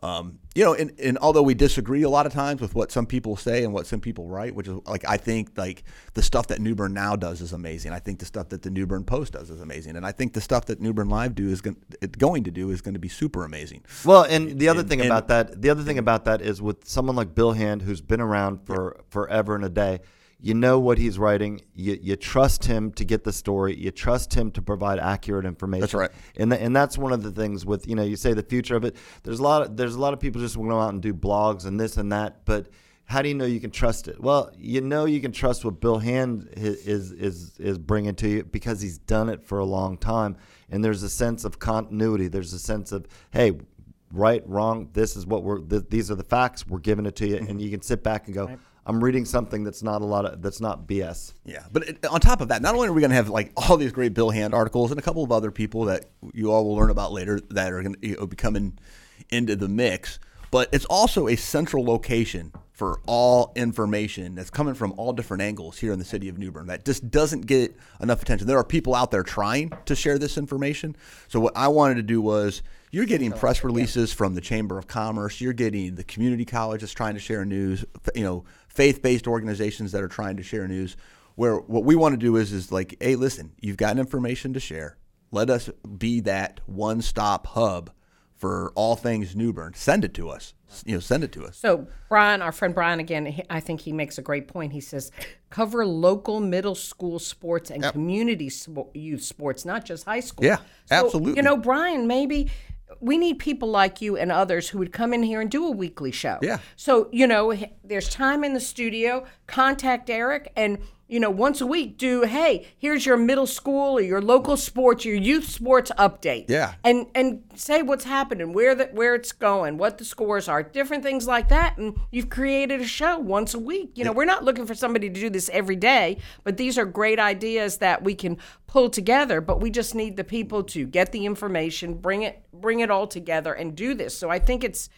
um, you know, and, and although we disagree a lot of times with what some people say and what some people write, which is like I think like the stuff that New Bern now does is amazing. I think the stuff that the New Bern Post does is amazing, and I think the stuff that New Bern Live do is going, going to do is going to be super amazing. Well, and the other And- thing and- about that, the other thing about that is with someone like Bill Hand, who's been around for forever and a day. You know what he's writing. You, you trust him to get the story. You trust him to provide accurate information. That's right. And th- and that's one of the things with you know you say the future of it. There's a lot of there's a lot of people just want to go out and do blogs and this and that, but how do you know you can trust it? Well, you know you can trust what Bill Hand is is is bringing to you because he's done it for a long time, and there's a sense of continuity. There's a sense of hey, right, wrong. This is what we're. Th- these are the facts. We're giving it to you, mm-hmm. and you can sit back and go. I'm reading something that's not a lot of that's not BS. Yeah, but it, on top of that, not only are we going to have like all these great Bill Hand articles and a couple of other people that you all will learn about later that are going to you know, be coming into the mix, but it's also a central location for all information that's coming from all different angles here in the city of New Bern that just doesn't get enough attention. There are people out there trying to share this information. So what I wanted to do was you're getting press releases from the Chamber of Commerce. You're getting the community college that's trying to share news. You know, faith-based organizations that are trying to share news. Where what we want to do is is like, hey, listen, you've got information to share. Let us be that one-stop hub for all things New Bern, send it to us. You know, send it to us. So Brian, our friend Brian, again, he- I think he makes a great point. He says, cover local middle school sports and community spo- youth sports, not just high school. Yeah, So, absolutely. You know, Brian, maybe we need people like you and others who would come in here and do a weekly show. Yeah. So you know, there's time in the studio. Contact Eric and. You know, once a week, do hey, here's your middle school or your local sports, your youth sports update Yeah. and and say what's happening, where the where it's going, what the scores are, different things like that. And you've created a show once a week. You know, we're not looking for somebody to do this every day, but these are great ideas that we can pull together. But we just need the people to get the information, bring it bring it all together, and do this. So I think it's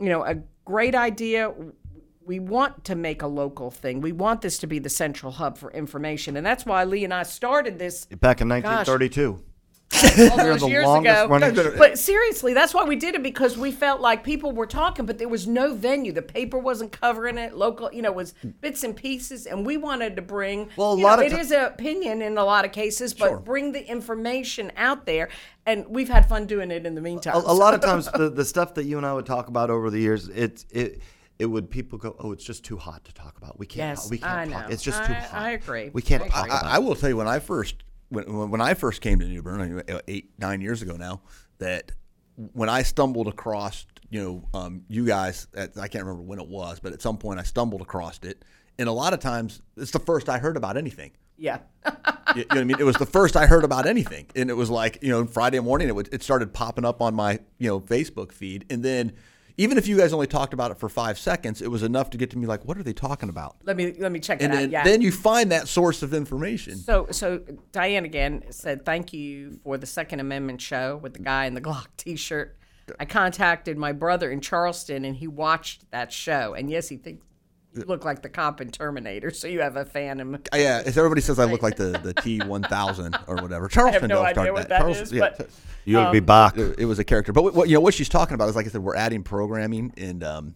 you know a great idea. We want to make a local thing. We want this to be the central hub for information, and that's why Lee and I started this Back in 1932. all those years ago. running- But seriously, that's why we did it because we felt like people were talking, but there was no venue. The paper wasn't covering it. Local, you know, it was bits and pieces, and we wanted to bring. Well, a lot know, of it ti- is an opinion in a lot of cases, but bring the information out there, and we've had fun doing it in the meantime. a, a lot of times the, the stuff that you and I would talk about over the years, it's it it would people go, oh, it's just too hot to talk about. We can't. Yes, we can't I talk. know. It's just too hot. I agree. We can't I agree. I, I will tell you when I first when when when I first came to New Bern uh, eight nine years ago now that when I stumbled across you know um, you guys at, I can't remember when it was but at some point I stumbled across it and a lot of times it's the first I heard about anything. yeah, You, you know what I mean? It was the first I heard about anything, and it was like you know Friday morning it would, it started popping up on my you know Facebook feed, and then even if you guys only talked about it for five seconds, it was enough to get to me like, what are they talking about? let me let me check it And out. then, yeah. then you find that source of information. So, so Diane again said, "Thank you for the Second Amendment show with the guy in the Glock T-shirt." I contacted my brother in Charleston, and he watched that show. And yes, he thinks look like the cop in Terminator. So you have a fan. In, Uh, Yeah, if everybody says I look like the, the T one thousand or whatever. Charleston no Dale idea started what that. that Charles- is, yeah, but- you would be back. it, it was a character. But what you know what she's talking about is like I said, we're adding programming, and um,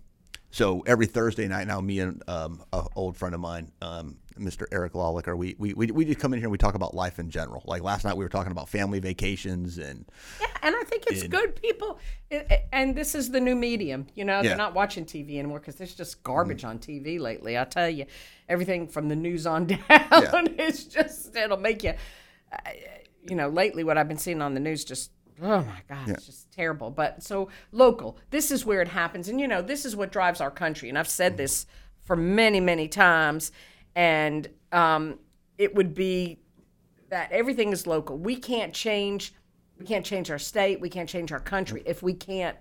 so every Thursday night now, me and um, an old friend of mine, um, Mr. Eric Lawlicker, we, we we we just come in here and we talk about life in general. Like last night, we were talking about family vacations and yeah, and I think it's good. People, eh, eh, and this is the new medium. You know, they're not watching TV anymore because there's just garbage mm. on TV lately. I tell you, everything from the news on down, it's just it'll make you. uh, You know, lately what I've been seeing on the news just. Oh my God, it's just terrible. But so local, this is where it happens. And, you know, this is what drives our country. And I've said mm. this for many, many times. And um, it would be that everything is local. We can't change we can't change our state, we can't change our country if we can't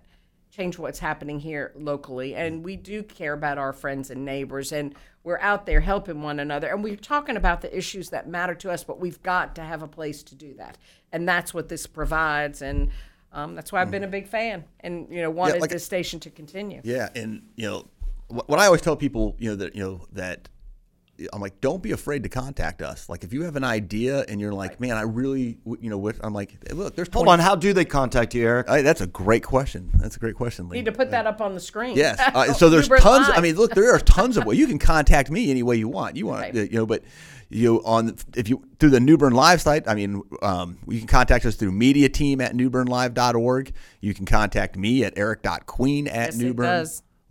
change what's happening here locally. And we do care about our friends and neighbors and we're out there helping one another and we're talking about the issues that matter to us, but we've got to have a place to do that. And that's what this provides and um, that's why I've been a big fan and you know wanted like- this station to continue. Yeah, and you know what, what I always tell people, you know that you know that I'm like, don't be afraid to contact us. Like if you have an idea and you're like, man, I really, you know, what I'm like, hey, look, there's 20, Hold on, how do they contact you, Eric? Hey, that's a great question. That's a great question, Lee. Need to put that up on the screen. Yes. Uh, so there's Newburgh tons. I mean, look, there are tons of ways you can contact me any way you want. You want, Right. uh, you know, but you on if you through the New Bern Live site. I mean, um, you can contact us through media team at newbernlive.org. You can contact me at eric.queen at Yes, it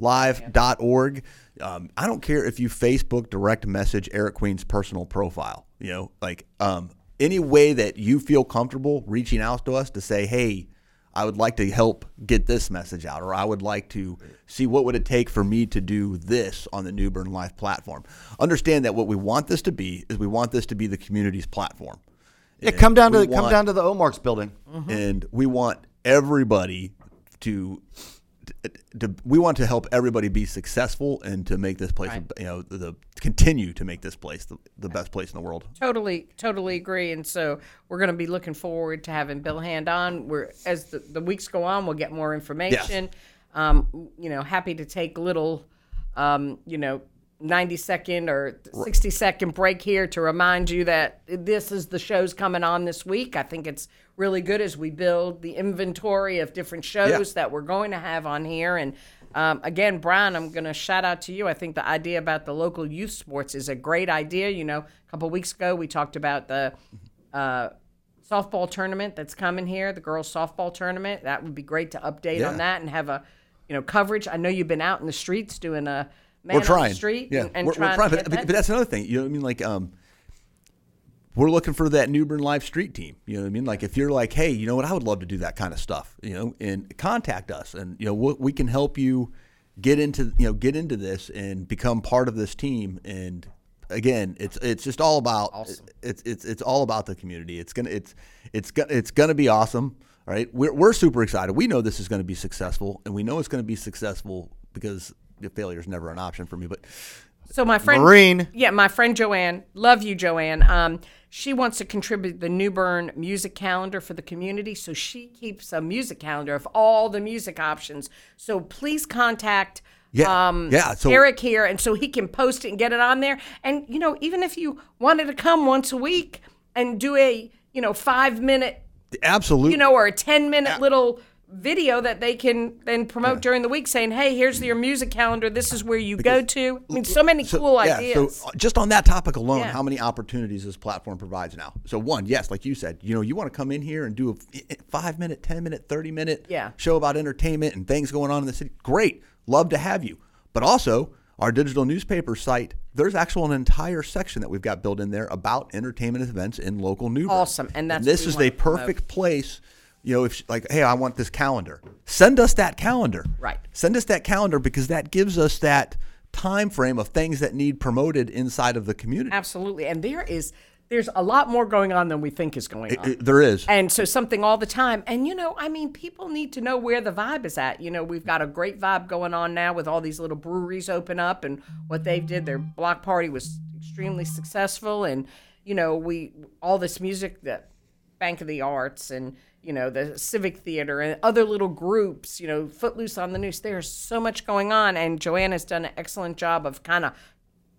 newbernlive.org. Um, I don't care if you Facebook direct message Eric Queen's personal profile. You know, like um, any way that you feel comfortable reaching out to us to say, hey. I would like to help get this message out, or I would like to see what would it take for me to do this on the New Bern Live platform. Understand that what we want this to be is we want this to be the community's platform. Yeah, come down to we come down to the Omarks building. and we want everybody to, to, we want to help everybody be successful and to make this place you know the, the continue to make this place the, the best place in the world Totally, totally agree. And so we're going to be looking forward to having Bill Hand on. We're as the, the weeks go on, we'll get more information. Um, you know, happy to take little, um, you know, ninety second or sixty second break here to remind you that this is the shows coming on this week. I think it's really good as we build the inventory of different shows that we're going to have on here and. Um, again, Brian, I'm going to shout out to you. I think the idea about the local youth sports is a great idea. You know, a couple weeks ago we talked about the uh, softball tournament that's coming here, the girls softball tournament. That would be great to update Yeah. on that and have a, you know, coverage. I know you've been out in the streets doing a man we're on trying. the street yeah, and, and we're, trying we're trying. But, that. but that's another thing. You know what I mean? Like, um, we're looking for that New Bern Live Street team. You know what I mean? Like, if you're like, hey, you know what? I would love to do that kind of stuff. You know, and contact us, and you know, we, we can help you get into you know get into this and become part of this team. And again, it's it's just all about awesome. it's it's it's all about the community. It's gonna it's it's gonna it's gonna be awesome. All right, we're we're super excited. We know this is going to be successful, and we know it's going to be successful because failure is never an option for me. But So my friend Maureen. yeah, my friend Joanne, love you, Joanne. Um, she wants to contribute the New Bern music calendar for the community, so she keeps a music calendar of all the music options. So please contact. Yeah, um, yeah, so- Eric here, and so he can post it and get it on there. And you know, even if you wanted to come once a week and do a you know five minute absolutely, you know, or a 10 minute little video that they can then promote during the week saying, hey, here's your music calendar. This is where you go to. I mean, so many cool yeah, ideas. So uh, just on that topic alone, Yeah. how many opportunities this platform provides now? So one, yes, like you said, you know, you want to come in here and do a five minute, ten minute, thirty minute Yeah. show about entertainment and things going on in the city. Great, love to have you. But also our digital newspaper site, there's actual an entire section that we've got built in there about entertainment events in local New Bern. Awesome, and that's this what we is a promote. perfect place. You know, if like, hey, I want this calendar. Send us that calendar. Right. Send us that calendar because that gives us that time frame of things that need promoted inside of the community. Absolutely. And there is, there's a lot more going on than we think is going on. It- there is. And so something all the time. And you know, I mean, people need to know where the vibe is at. You know, we've got a great vibe going on now with all these little breweries open up and what they did. Their block party was extremely successful. And, you know, we all this music that Bank of the Arts and, you know, the Civic Theater and other little groups, you know, Footloose on the Neuse. There's so much going on. And Joanna's done an excellent job of kind of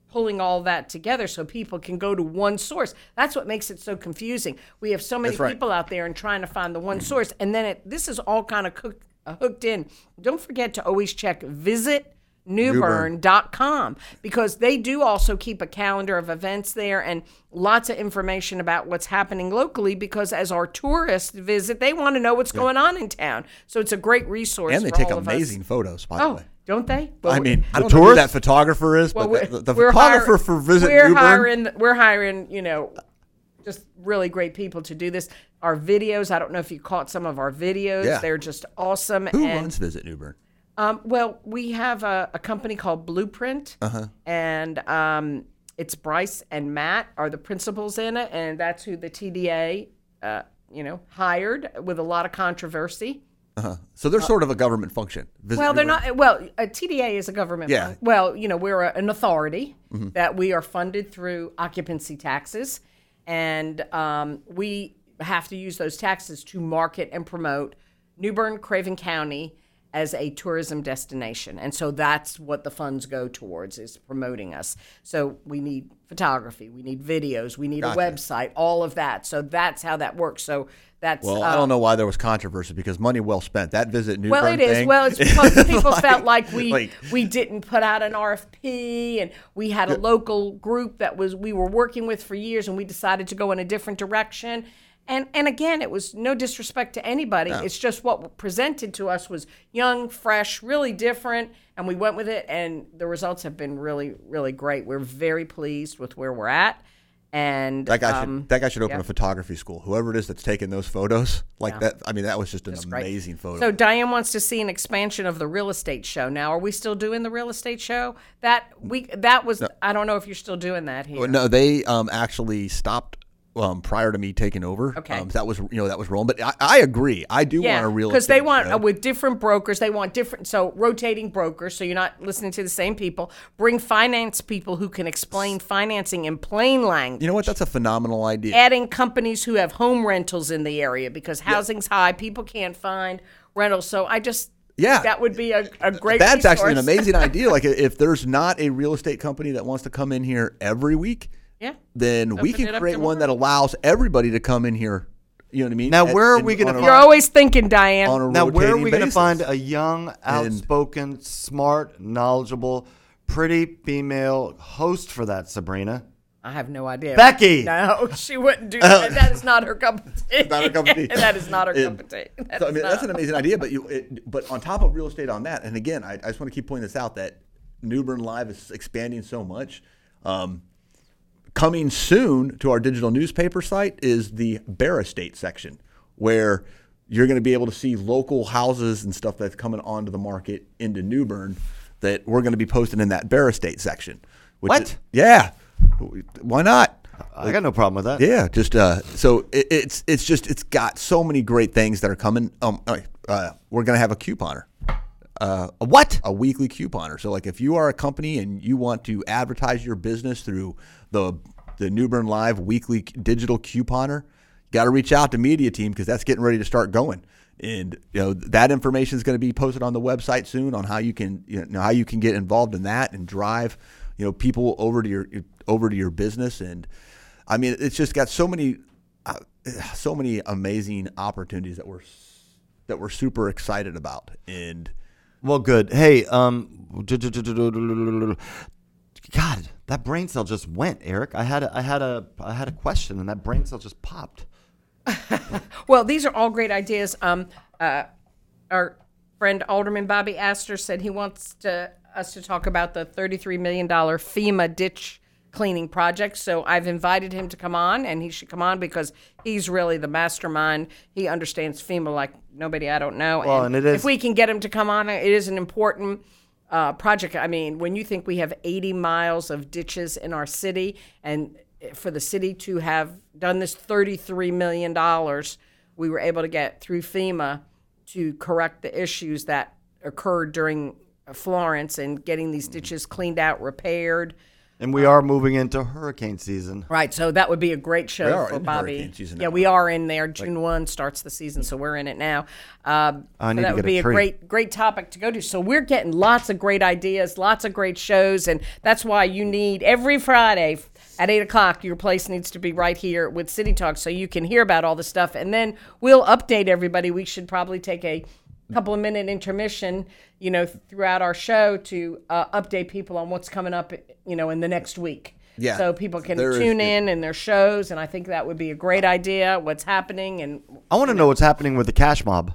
pulling all that together so people can go to one source. That's what makes it so confusing. We have so many right. people out there and trying to find the one source, and then it, this is all kind of cooked, uh, hooked in. Don't forget to always check visit newbern.com because they do also keep a calendar of events there and lots of information about what's happening locally because as our tourists visit they want to know what's going on in town. So it's a great resource and they take amazing photos, by the oh way. don't they? I mean, I The don't know who that photographer is, well, but the, the photographer hiring- for Visit we're New Bern, hiring we're hiring you know just really great people to do this. Our videos i don't know if you caught some of our videos. Yeah. they're just awesome who and runs Visit New Bern? Um, well we have a, a company called blueprint Uh-huh. and um, it's bryce and matt are the principals in it and that's who the tda uh, you know hired with a lot of controversy Uh-huh. So they're sort of a government function. Visit well, they're not. Well, a TDA is a government. Yeah. fund. Well, you know, we're a, an authority that we are funded through occupancy taxes, and um, we have to use those taxes to market and promote New Bern, Craven County as a tourism destination, and so that's what the funds go towards is promoting us. So we need photography, we need videos, we need a website, all of that. So that's how that works. So that's Well, uh, I don't know why there was controversy because money well spent. That Visit New well, Bern it is. thing- Well, it's because people felt like we like- we didn't put out an RFP, and we had a local group that was we were working with for years, and we decided to go in a different direction. And and again, it was no disrespect to anybody. It's just what presented to us was young, fresh, really different, and we went with it. And the results have been really, really great. We're very pleased with where we're at. And That guy um, should that guy should open yeah. a photography school. Whoever it is that's taking those photos, like that. I mean, that was just an amazing photo. So Diane wants to see an expansion of the real estate show. Now, are we still doing the real estate show? That we that was I don't know if you're still doing that here. No, they um, actually stopped um, prior to me taking over. Okay. um, that was you know that was rolling. But I, I agree. I do want a real estate. because they want uh, with different brokers. They want different, so rotating brokers. So you're not listening to the same people. Bring finance people who can explain financing in plain language. You know what? That's a phenomenal idea. adding companies who have home rentals in the area because housing's high. People can't find rentals. So I just Yeah. that would be a, a great. That's actually an amazing idea. Like if there's not a real estate company that wants to come in here every week, yeah. then we Open it can create to one that allows everybody to come in here. You know what I mean? Now, At- where are in- we gonna a- find- You're always thinking, Diane. on a Now, where are rotating we going to basis. find a young, outspoken, smart, knowledgeable, pretty female host for that, Sabrina? I have no idea. Becky! No, she wouldn't do that. That is not her cup of tea. Not her cup of tea. that is not her It- cup of tea. That So I is mean, that's an amazing idea. But you, it, but on top of real estate on that, and again, I, I just want to keep pointing this out that New Bern Live is expanding so much. Um, coming soon to our digital newspaper site is the Bear Estate section, where you're going to be able to see local houses and stuff that's coming onto the market into New Bern that we're going to be posting in that Bear Estate section. Which What? is- yeah. Why not? I got no problem with that. Yeah, just uh, so it, it's it's just it's got so many great things that are coming. Um, uh, we're gonna have a couponer, uh, A what? a weekly couponer. So like if you are a company and you want to advertise your business through the the New Bern Live weekly digital couponer, got to reach out to media team because that's getting ready to start going. And you know that information is going to be posted on the website soon on how you can you know how you can get involved in that and drive you know people over to your over to your business and I mean it's just got so many uh, so many amazing opportunities that we're that we're super excited about and Well, good. Hey, um, God, that brain cell just went, Eric. I had a, I had a, I had a question, and that brain cell just popped. Well, these are all great ideas. Um, uh, our friend Alderman Bobby Aster said he wants to, us to talk about the $33 million FEMA ditch cleaning project. So I've invited him to come on, and he should come on because he's really the mastermind. He understands FEMA like nobody I don't know. Well, and it is- If we can get him to come on, it is an important uh, project. I mean, when you think we have 80 miles of ditches in our city, and for the city to have done this $33 million, we were able to get through FEMA to correct the issues that occurred during Florence and getting these ditches cleaned out, repaired. And we are moving into hurricane season. Right, so that would be a great show We are for in Bobby. hurricane season yeah, now. we are in there. June one starts the season, so we're in it now. Um, I so that to would get a be a treat. great, great topic to go to. So we're getting lots of great ideas, lots of great shows, and that's why you need every Friday at eight o'clock. Your place needs to be right here with City Talk, so you can hear about all the stuff, and then we'll update everybody. We should probably take a couple of minute intermission, you know, throughout our show to uh, update people on what's coming up, you know, in the next week. Yeah. So people can There is- tune in and their shows, and I think that would be a great idea. What's happening, and I want to know what's happening with the cash mob.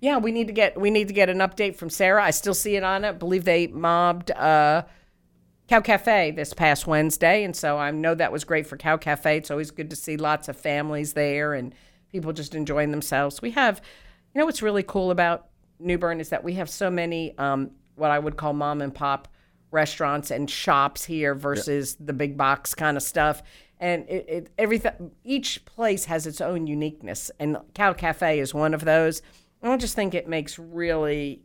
yeah, we need to get we need to get an update from Sarah. I still see it on it. I believe they mobbed uh, Cow Cafe this past Wednesday, and so I know that was great for Cow Cafe. It's always good to see lots of families there and people just enjoying themselves. We have, you know, what's really cool about New Bern is that we have so many um, what I would call mom and pop restaurants and shops here versus the big box kind of stuff. And it, it everything each place has its own uniqueness, and Cow Cafe is one of those. And I just think it makes really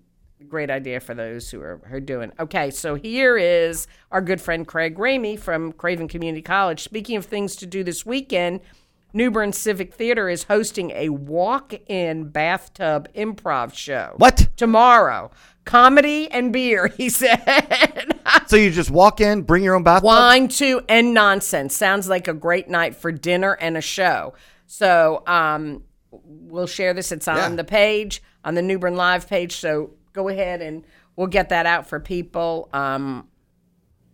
great idea for those who are, who are doing. Okay, so here is our good friend Craig Ramey from Craven Community College. Speaking of things to do this weekend, New Bern Civic Theater is hosting a walk-in bathtub improv show. What? Tomorrow. Comedy and beer, he said. So you just walk in, bring your own bathtub. Wine too and nonsense. Sounds like a great night for dinner and a show. So um, we'll share this. It's on Yeah. the page, on the New Bern Live page. So go ahead and we'll get that out for people. Um,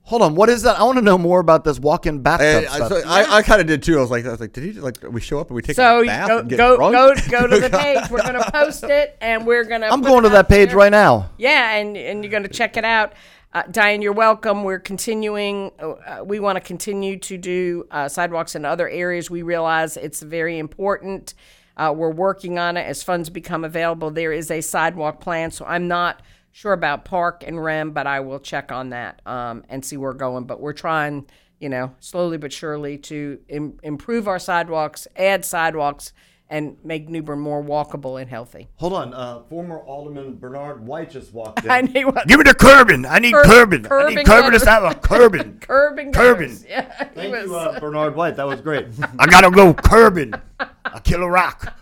Hold on, what is that? I want to know more about this walk-in bathtub And I, stuff. so I, I kind of did too. I was like, I was like, did he like we show up and we take so a bath go and get go drunk? go go to the page. We're gonna post it, and we're gonna. I'm put going it to that page there. right now. Yeah, and and you're going to check it out. Uh, Diane, you're welcome. We're continuing. Uh, we want to continue to do uh, sidewalks in other areas. We realize it's very important. Uh, we're working on it as funds become available. There is a sidewalk plan, so I'm not sure about Park and Rem, but I will check on that um, and see where we're going. But we're trying, you know, slowly but surely to Im- improve our sidewalks, add sidewalks, and make New Bern more walkable and healthy. Hold on, uh, former Alderman Bernard White just walked in. I need what Give me the curbing. I need Cur- curbing. I need curbing. Let's gutters. have a curbing. curbing Curbing. gutters. Yeah, Thank was- you, uh, Bernard White. That was great. I gotta go curbing. I kill a rock.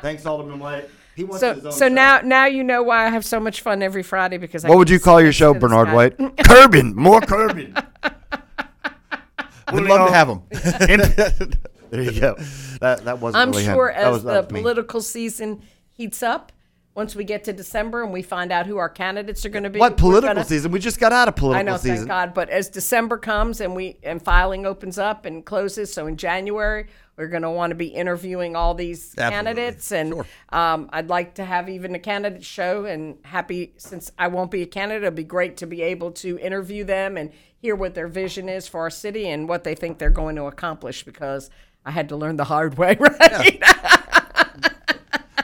Thanks, Alderman White. He wants his so own so show. now now you know why I have so much fun every Friday because I What would you call your show, next to this Bernard. White? Curbin, More Curbin. We'd love to have him. there you go. That that wasn't I'm really him. sure That as was- that the was political season heats up, once we get to December and we find out who our candidates are going to be. What political gonna- season? We just got out of political I know, season. thank God. But as December comes and we and filing opens up and closes, so in January we're going to want to be interviewing all these Absolutely. candidates, and Sure. um, I'd like to have even a candidate show. And happy since I won't be a candidate, it'd be great to be able to interview them and hear what their vision is for our city and what they think they're going to accomplish. Because I had to learn the hard way, right?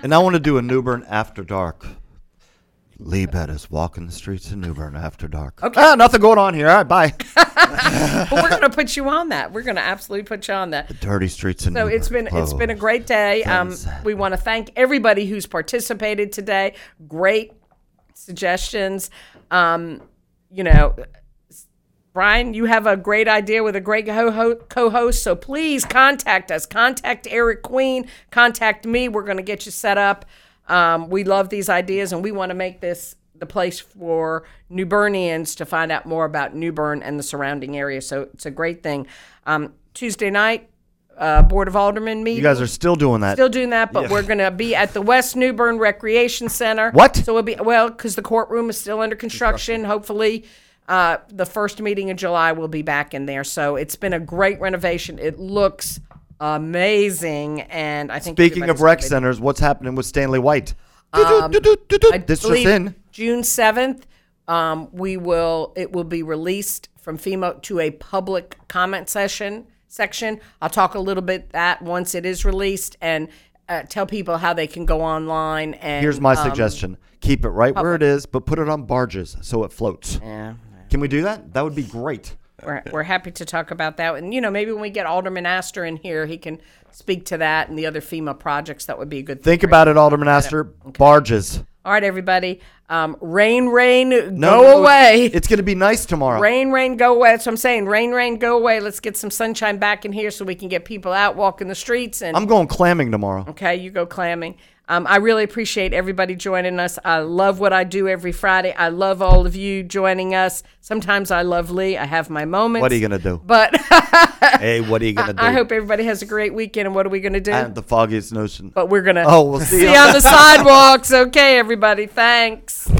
And I want to do a New Bern after dark. Lee Bettis walking the streets of New Bern after dark. Okay. Ah, nothing going on here. All right, bye. but we're going to put you on that. We're going to absolutely put you on that. The dirty streets of So it's been it's been a great day. Um, we want to thank everybody who's participated today. Great suggestions. Um, you know, Brian, you have a great idea with a great ho- ho- co-host. So please contact us. Contact Eric Queen. Contact me. We're going to get you set up. Um, we love these ideas, and we want to make this the place for New Bernians to find out more about New Bern and the surrounding area. So it's a great thing. Um, Tuesday night, uh, Board of Aldermen meeting. You guys are still doing that. Still doing that, but we're going to be at the West New Bern Recreation Center. What? So we'll be well because the courtroom is still under construction. Hopefully, uh, the first meeting in July we'll be back in there. So it's been a great renovation. It looks amazing, and I think Speaking of rec centers, what's happening with Stanley White? I this just in. June seventh. Um, we will. It will be released from FEMA to a public comment session section. I'll talk a little bit that once it is released and uh, tell people how they can go online and. Here's my um, suggestion: keep it right where it is, but put it on barges so it floats. Yeah. Can we do that? That would be great. We're, we're happy to talk about that. And, you know, maybe when we get Alderman Aster in here, he can speak to that and the other FEMA projects. That would be a good thing. Think about it, Alderman Aster. Barges. All right, everybody. Um, rain, rain, No, go away. It's going to be nice tomorrow. Rain, rain, go away. That's what I'm saying. Rain, rain, go away. Let's get some sunshine back in here so we can get people out walking the streets. And I'm going clamming tomorrow. okay, you go clamming. Um, I really appreciate everybody joining us. I love what I do every Friday. I love all of you joining us. Sometimes I love Lee. I have my moments. What are you going to do? But hey, what are you going to do? I hope everybody has a great weekend. And what are we going to do? I have the foggiest notion. but we're gonna Oh, we'll see see on the sidewalks. Okay, everybody. Thanks.